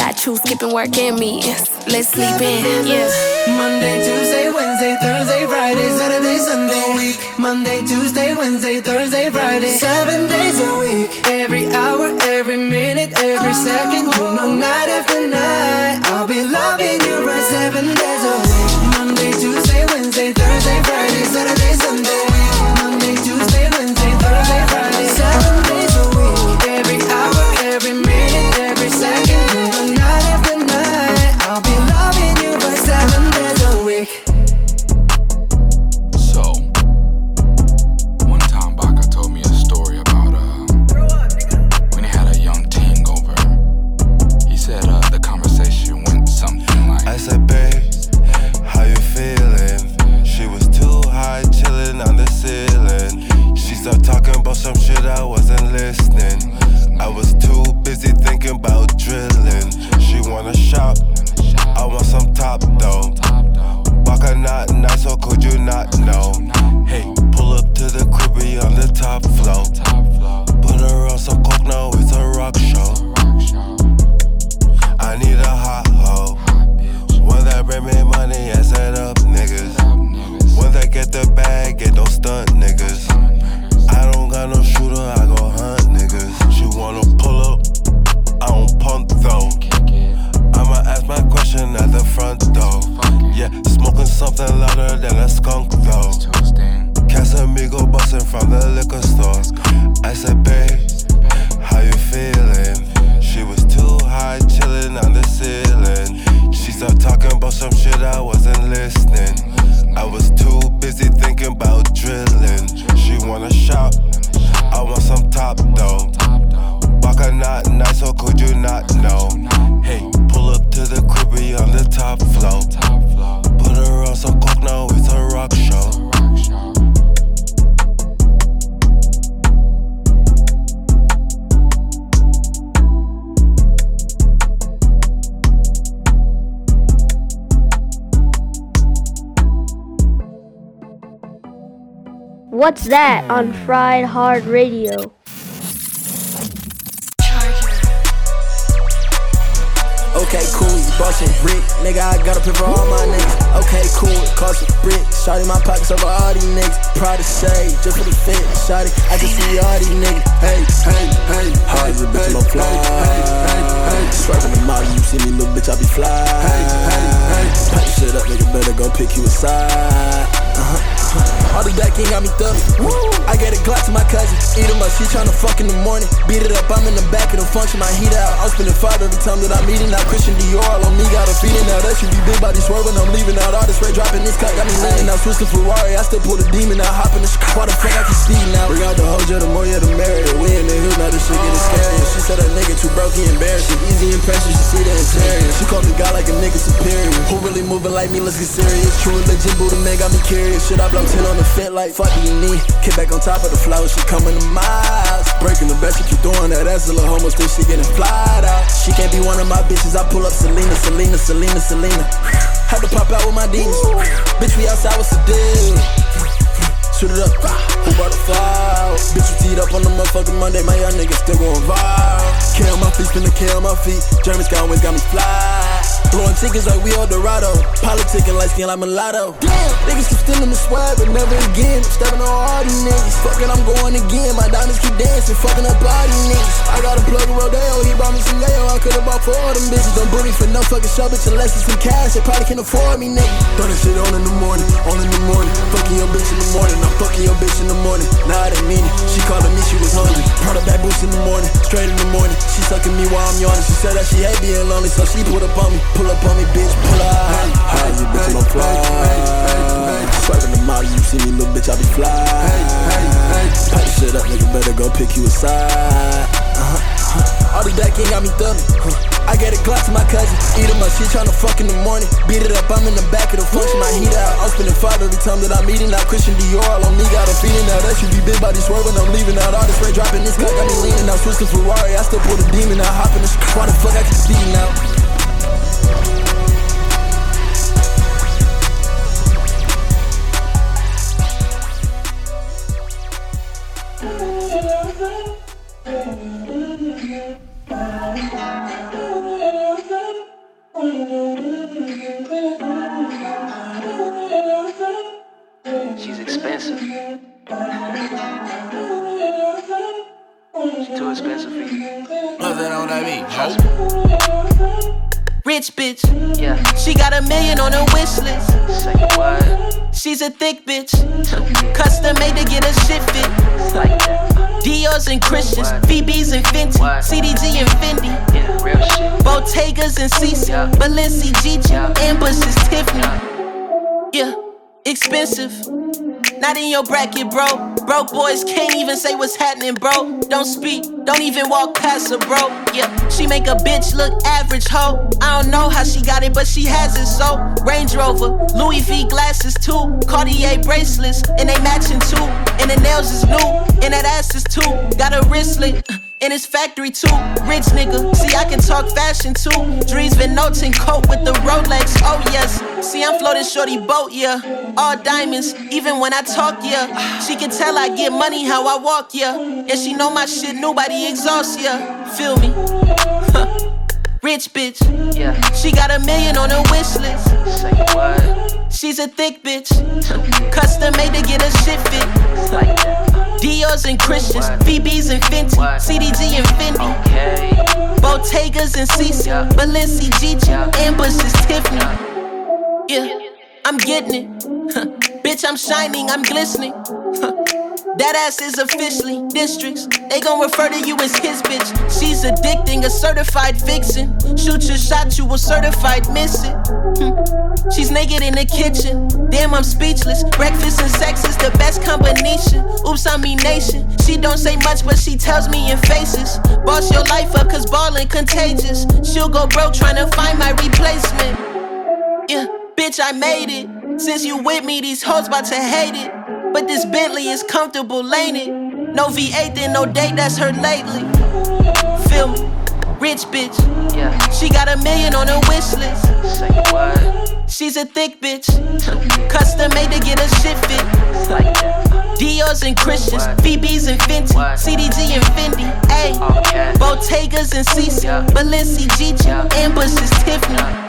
You skipping work and meetings. Let's sleep in, yeah. Monday, Tuesday, Wednesday, Thursday, Friday, Saturday, Sunday. Week. Monday, Tuesday, Wednesday, Thursday, Friday. Seven days a week. Every hour, every minute, every second. You know, night after night, I'll be loving you right seven days a week. Monday, Tuesday, Wednesday, Thursday, Friday, Saturday, some shit I wasn't listening. I was too busy thinking about drilling. She wanna shop, I want some top though. Baka not not, so could you not know? Hey, pull up to the cribby on the top floor. Put her on some coke, now it's a rock show. I need a hot hoe, one that bring me money and set up niggas, one that get the bag and don't stunt niggas got no shooter, I go hunt niggas. She wanna pull up, I don't pump though. I'ma ask my question at the front door. Yeah, smoking something louder than a skunk though. Casamigo bustin' from the liquor store. I said, babe, how you feeling? She was too high, chillin' on the ceiling. She started talking about some shit I wasn't listening. I was too busy thinking about drilling. She wanna shout. I want some top though. Baka not nice, so could you not know? Hey, pull up to the crib, we on the top floor. Put her on some coke, now it's a rock show. What's that on Fried Hard Radio? Okay, cool, you bustin' brick. Nigga, I got a pay for all my niggas. Okay, cool, it cost a brick. Shotty my pockets over all these niggas. Proud to say, just for the fit. Shotty, I can see all these niggas. Hey, hey, hey. Hard as a bitch, I'm fly. Hey, hey, hey. Swerving the mouth, you see me, little bitch, I be fly. Hey, hey, hey. Pack the shit up, nigga, better go pick you aside. Uh-huh. All the black king got me thuggin'. I get a Glock to my cousin. Eat him up, she tryna fuck in the morning. Beat it up, I'm in the back of the function, my heat out. I'm spending five every time that I'm eating out. Christian Dior all on me, got a feeding out. That should be big body swerving, I'm leaving out. All this red dropping, this cut got me leaning out. Switch to Ferrari, I still pull the demon out. Hop in the sh- why the fuck I can speed now? Bring out the whole jet, the more you the merrier. We in the hood, now this shit getting scary. She said that nigga too broke, he embarrassing. Easy impression, she see the interior. She called me guy like a nigga superior. Who really moving like me, let's get serious. True religion, Buddha man got me curious. Should I blow 10 on the fit like fuck you need? Kick back on top of the flow, she coming to my miles. Breaking the best, she keep doing that. That's a little homo, still she getting flyed out. She can't be one of my bitches. I pull up Selena, Selena, Selena, Selena. Had to pop out with my demons. Bitch, we outside, what's the deal? Shoot it up, who brought the file? Bitch, you teed up on the motherfucking Monday, my young nigga still going viral. K on my feet, spin the K on my feet. German always got me fly. Blowing tickets like we Eldorado. Politicking like skin like mulatto. Damn, niggas keep stealing the swag, but never again. Stepping on all these niggas. Fucking, I'm going again. My diamonds keep dancing, fucking up all these niggas. I got a plug in Rodeo, he brought me some yayo. I could've bought four of them bitches. Don't book me for no fucking show, bitch, unless it's some cash. They probably can't afford me, nigga. Throw that shit on in the morning, on in the morning. Fucking your bitch in the morning, I'm fucking your bitch in the morning. Nah, I didn't mean it. She calling me, she was hungry. Brought her back boots in the morning, straight in the morning. She sucking me while I'm yawning. She said that she hate being lonely, so she put up on me. Pull up on me, bitch, pull up. How's it, bitch, I'm fly. Swiping the mouth, you see me, little bitch, I be fly. The shit up, nigga, better go pick you aside. Uh-huh. All these black king got me thumbing. I get a Glock to my cousin. Eat him up, she tryna fuck in the morning. Beat it up, I'm in the back of the function. My heat out. I'm spending five every time that I'm eating out. Christian Dior all on me, got a feeling out. That should be big body swerving. I'm leaving out. All this red dropping, this cut got me leaning out. Switch to Ferrari, I still pull the demon out. Hop in the sh- Why the fuck I keep speeding out? She's expensive. She's too expensive for you. What's that on that mean? Rich bitch. Yeah. She got a million on her wish list. Say what? She's a thick bitch. Custom made to get her shit fit. Like. Dior's and Christians, VB's and Fenty, CDG and Fendi. Yeah, real shit. Bottegas and Cece, Yeah. Balenci, Gigi, Yeah. Ambush is Tiffany. Yeah, expensive. Not in your bracket, bro. Broke boys can't even say what's happening, bro. Don't speak, don't even walk past her, bro. Yeah, she make a bitch look average, ho. I don't know how she got it, but she has it, so. Range Rover, Louis V glasses too, Cartier bracelets, and they matching too. And the nails is new, and that ass is too. Got a wristlet. In his factory too, rich nigga. See, I can talk fashion too. Dries Van Noten coat with the Rolex. Oh yes. See, I'm floating shorty boat, yeah. All diamonds, even when I talk, yeah. She can tell I get money how I walk, yeah. And she know my shit, nobody exhausts, yeah. Feel me? Rich bitch. Yeah. She got a million on her wish list. Say what? She's a thick bitch. Custom made to get her shit fit. Like. Dior's and Christians, VB's and Fenty, CDG and Fendi. Okay. Bottegas and Cece, Yeah. Balenci, Gigi, Yeah. Ambush is Tiffany. Yeah, I'm getting it. Bitch, I'm shining, I'm glistening. that ass is officially districts. They gon' refer to you as his bitch. She's addicting, a certified vixen. Shoot your shot, you a certified miss it. Hmm. She's naked in the kitchen. Damn, I'm speechless. Breakfast and sex is the best combination. Oops, I mean nation. She don't say much, but she tells me in faces. Boss your life up, cause ballin' contagious. She'll go broke trying to find my replacement. Yeah, bitch, I made it. Since you with me, these hoes bout to hate it. But this Bentley is comfortable, ain't it? No V8, then no date, that's her lately. Feel me? Rich bitch. Yeah. She got a million on her wish list. Say what? She's a thick bitch. Custom made to get her shit fit. Like that. Dior's and Christians, Phoebe's and Fenty, CDG and Fendi, ayy. Bottegas and Cece, Balenci, Gigi, Ambush is Tiffany.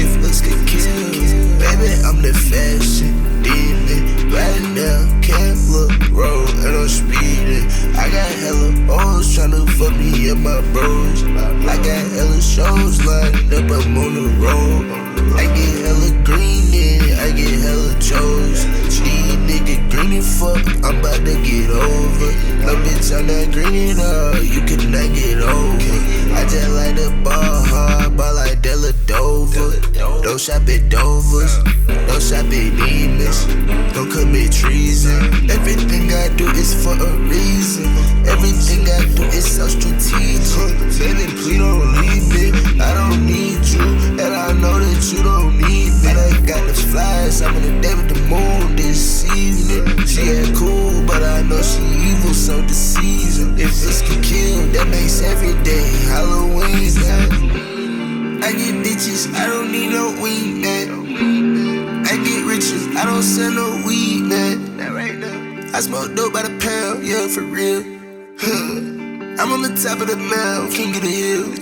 If looks could kill, baby, I'm the fashion demon. Right now, can't road and I'm speeding. I got hella hoes tryna fuck me and my bros. I got hella shows lined up, I'm on the road. I get hella green in, I get hella chose. These nigga green fuck, I'm about to get over. No bitch, I'm not green enough, you cannot get over. I just like the ball hard, ball like Della Dover. Don't shop at Dover's, don't shop at Nemus. Don't commit treason. Everything I do is for a reason. Everything I do is so strategic. Baby, please don't leave me. I don't need you, and I know that you don't need me. I got the flies, I'm on a day with the moon this She ain't cool, but I know she evil, so deceiving. If this can kill, that makes every day Halloween. Man. I get bitches, I don't need no weed, man. I get riches, I don't sell no weed, man. Now. I smoke dope by the pound, yeah, for real. I'm on the top of the mountain, king of the hill.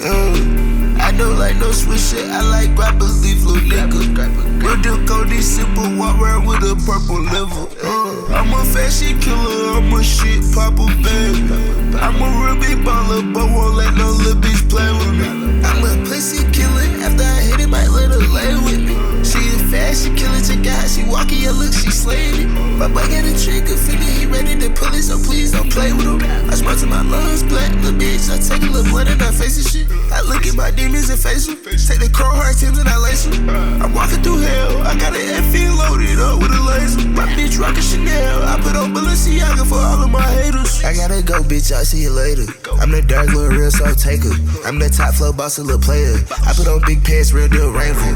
Uh, I don't like no sweet shit, I like rappers, leave little nigga. Real deal Cody, simple, walk around with a purple level. Uh, I'm a fashion killer, I'm a shit popper, baby. I'm a real big baller, but won't let no little bitch play with me. I'm a pussy killer, after I hit it, might let her lay with me. She a fashion killer, check out, she walking your look, she slaying it. My boy got a trigger finger, he ready to pull it, so please don't play with him. I smart to my lungs, black, little bitch, I take a little blood in her face and shit. I look at my demons and face them, take the crow heart Timbs and I lace them. I'm walking through hell, I got an F loaded up with a laser. My bitch rockin' Chanel, I put on Balenciaga for all of my haters. I gotta go, bitch, I'll see you later. I'm the dark little real soul taker. I'm the top flow boss, a little player. I put on big pants, real deal rainfall.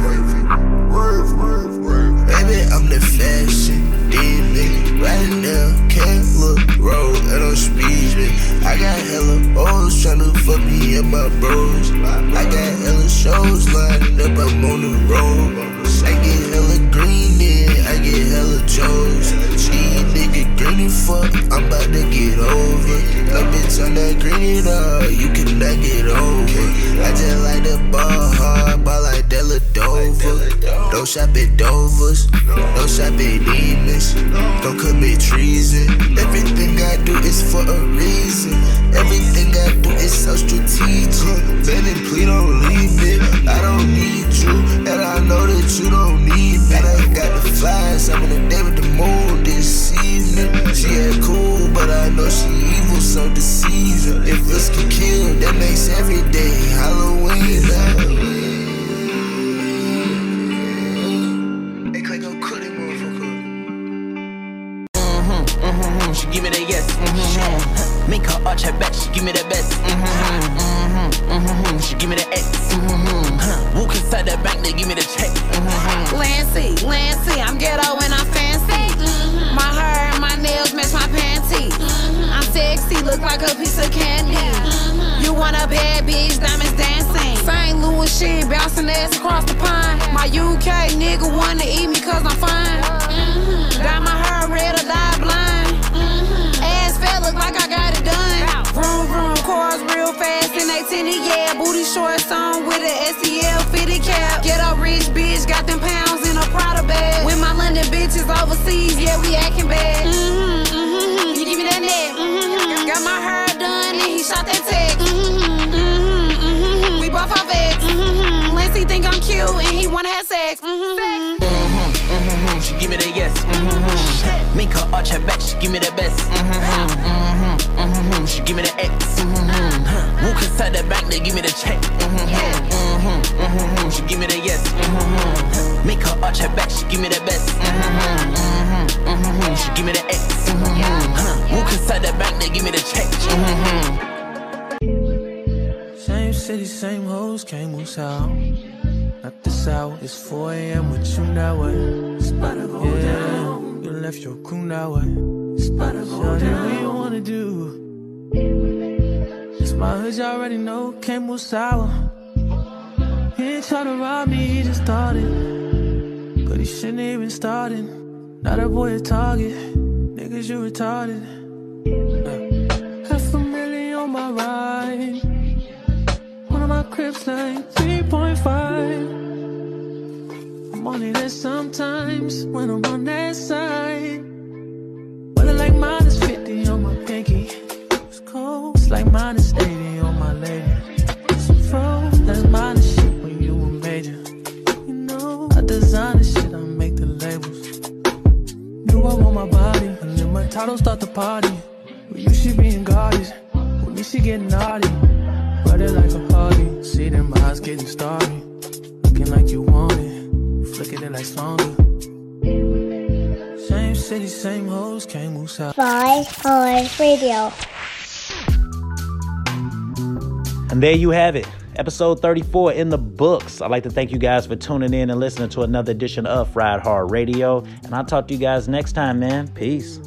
Baby, I'm the fashion demon. Right now, can't look there you have it. Episode 34 in the books. I'd like to thank you guys for tuning in and listening to another edition of Fried Hard Radio. And I'll talk to you guys next time, man. Peace.